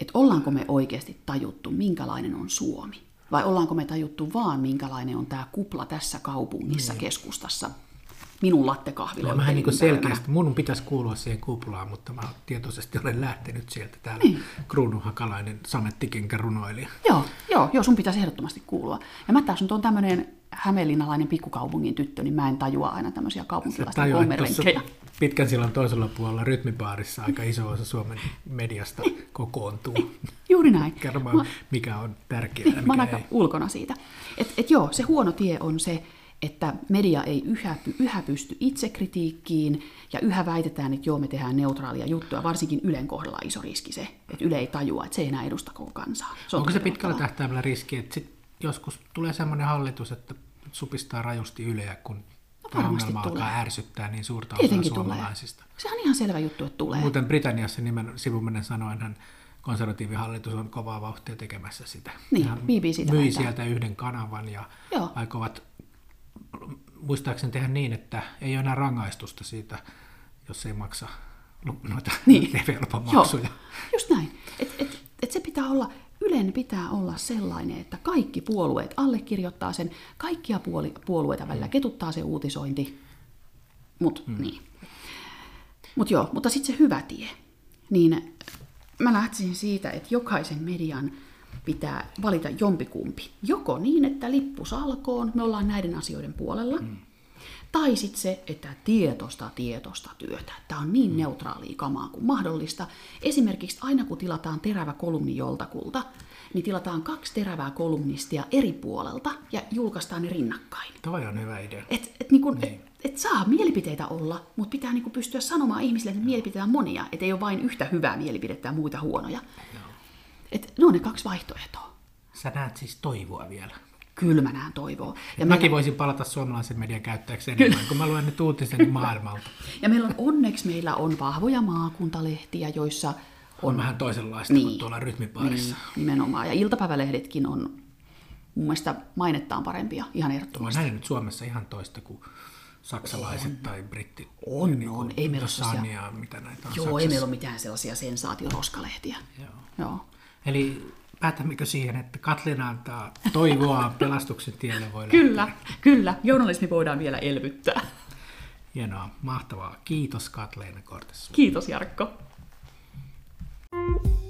että ollaanko me oikeasti tajuttu, minkälainen on Suomi. Vai ollaanko me tajuttu vaan, minkälainen on tämä kupla tässä kaupungissa, mm. keskustassa, minun lattekahviloitteni. Mä niin selkeästi, mun pitäisi kuulua siihen kuplaan, mutta mä tietoisesti olen lähtenyt sieltä täällä niin. kruununhakalainen samettikenkä runoilija. Joo, joo, joo, sun pitäisi ehdottomasti kuulua. Ja mä taas nyt on tämmöinen hämeenlinnalainen pikkukaupungin tyttö, niin mä en tajua aina tämmöisiä kaupunkilaisten kommervenkkejä. tuossa pitkän sillan toisella puolella rytmibaarissa aika iso osa Suomen mediasta kokoontuu Juuri näin. kertomaan, Mä- mikä on tärkeää Niin, mä oon mikä aika ulkona siitä. Et, et joo, se huono tie on se, että media ei yhä, yhä pysty itsekritiikkiin ja yhä väitetään, että joo, me tehdään neutraalia juttuja. Varsinkin Ylen kohdalla on iso riski se, että Yle ei tajua, että se ei enää edusta koko kansaa. Se on Onko se pitkällä tähtäimellä riski, että sit joskus tulee sellainen hallitus, että supistaa rajusti Yleä, kun tämä No varmasti ongelma tulee. alkaa ärsyttää niin suurta osaa Tietenkin tulee. suomalaisista? Se on ihan selvä juttu, että tulee. Muuten Britanniassa nimen sivumennen sanoenhan konservatiivihallitus on kovaa vauhtia tekemässä sitä. Niin, BBCtä myi väntää. sieltä yhden kanavan ja Joo. aikovat muistaakseni tehdä niin, että ei ole enää rangaistusta siitä, jos ei maksa noita Niin. TV-lupamaksuja. Joo, just näin. Et, et, et se pitää olla, Ylen pitää olla sellainen, että kaikki puolueet allekirjoittaa sen, kaikkia puoli, puolueita välillä ketuttaa se uutisointi. Mut, hmm. niin. Mut joo, mutta sitten se hyvä tie. Niin mä lähtisin siitä, että jokaisen median pitää valita jompikumpi. Joko niin, että lippu salkoon, me ollaan näiden asioiden puolella, hmm. Tai sitten se, että tietosta tietosta työtä. Tämä on niin neutraalia kamaa kuin mahdollista. Esimerkiksi aina kun tilataan terävä kolumni joltakulta, niin tilataan kaksi terävää kolumnistia eri puolelta ja julkaistaan ne rinnakkain. Toi on hyvä idea. Et, et, niinku, et, et saa mielipiteitä olla, mutta pitää niinku pystyä sanomaan ihmisille, että mielipiteitä on monia. Että ei ole vain yhtä hyvää mielipidettä ja muita huonoja. Et ne on ne kaksi vaihtoehtoa. Sä näet siis toivoa vielä. Kyllä mä näen toivoa. Ja Mäkin meillä, voisin palata suomalaisen median käyttäjäksi enemmän, kun mä luen nyt uutisen maailmalta. ja meillä on onneksi meillä on vahvoja maakuntalehtiä, joissa On vähän toisenlaista niin. kuin tuolla rytmipaarissa. niin, nimenomaan. Ja iltapäivälehdetkin on mun mielestä mainettaan parempia ihan Mä ehdottomasti. näin nyt Suomessa ihan toista kuin saksalaiset tai britti. On, niin on. Ei meillä Sania, mitä näitä on Joo, Saksassa. ei meillä ole mitään sellaisia sensaatioroskalehtiä. Joo. Joo. Eli päätämmekö siihen, että Katlina antaa toivoa pelastuksen tielle voi Kyllä, lähteä. kyllä. Journalismi voidaan vielä elvyttää. Hienoa, mahtavaa. Kiitos Katleena Kortes. Kiitos Jarkko. thank you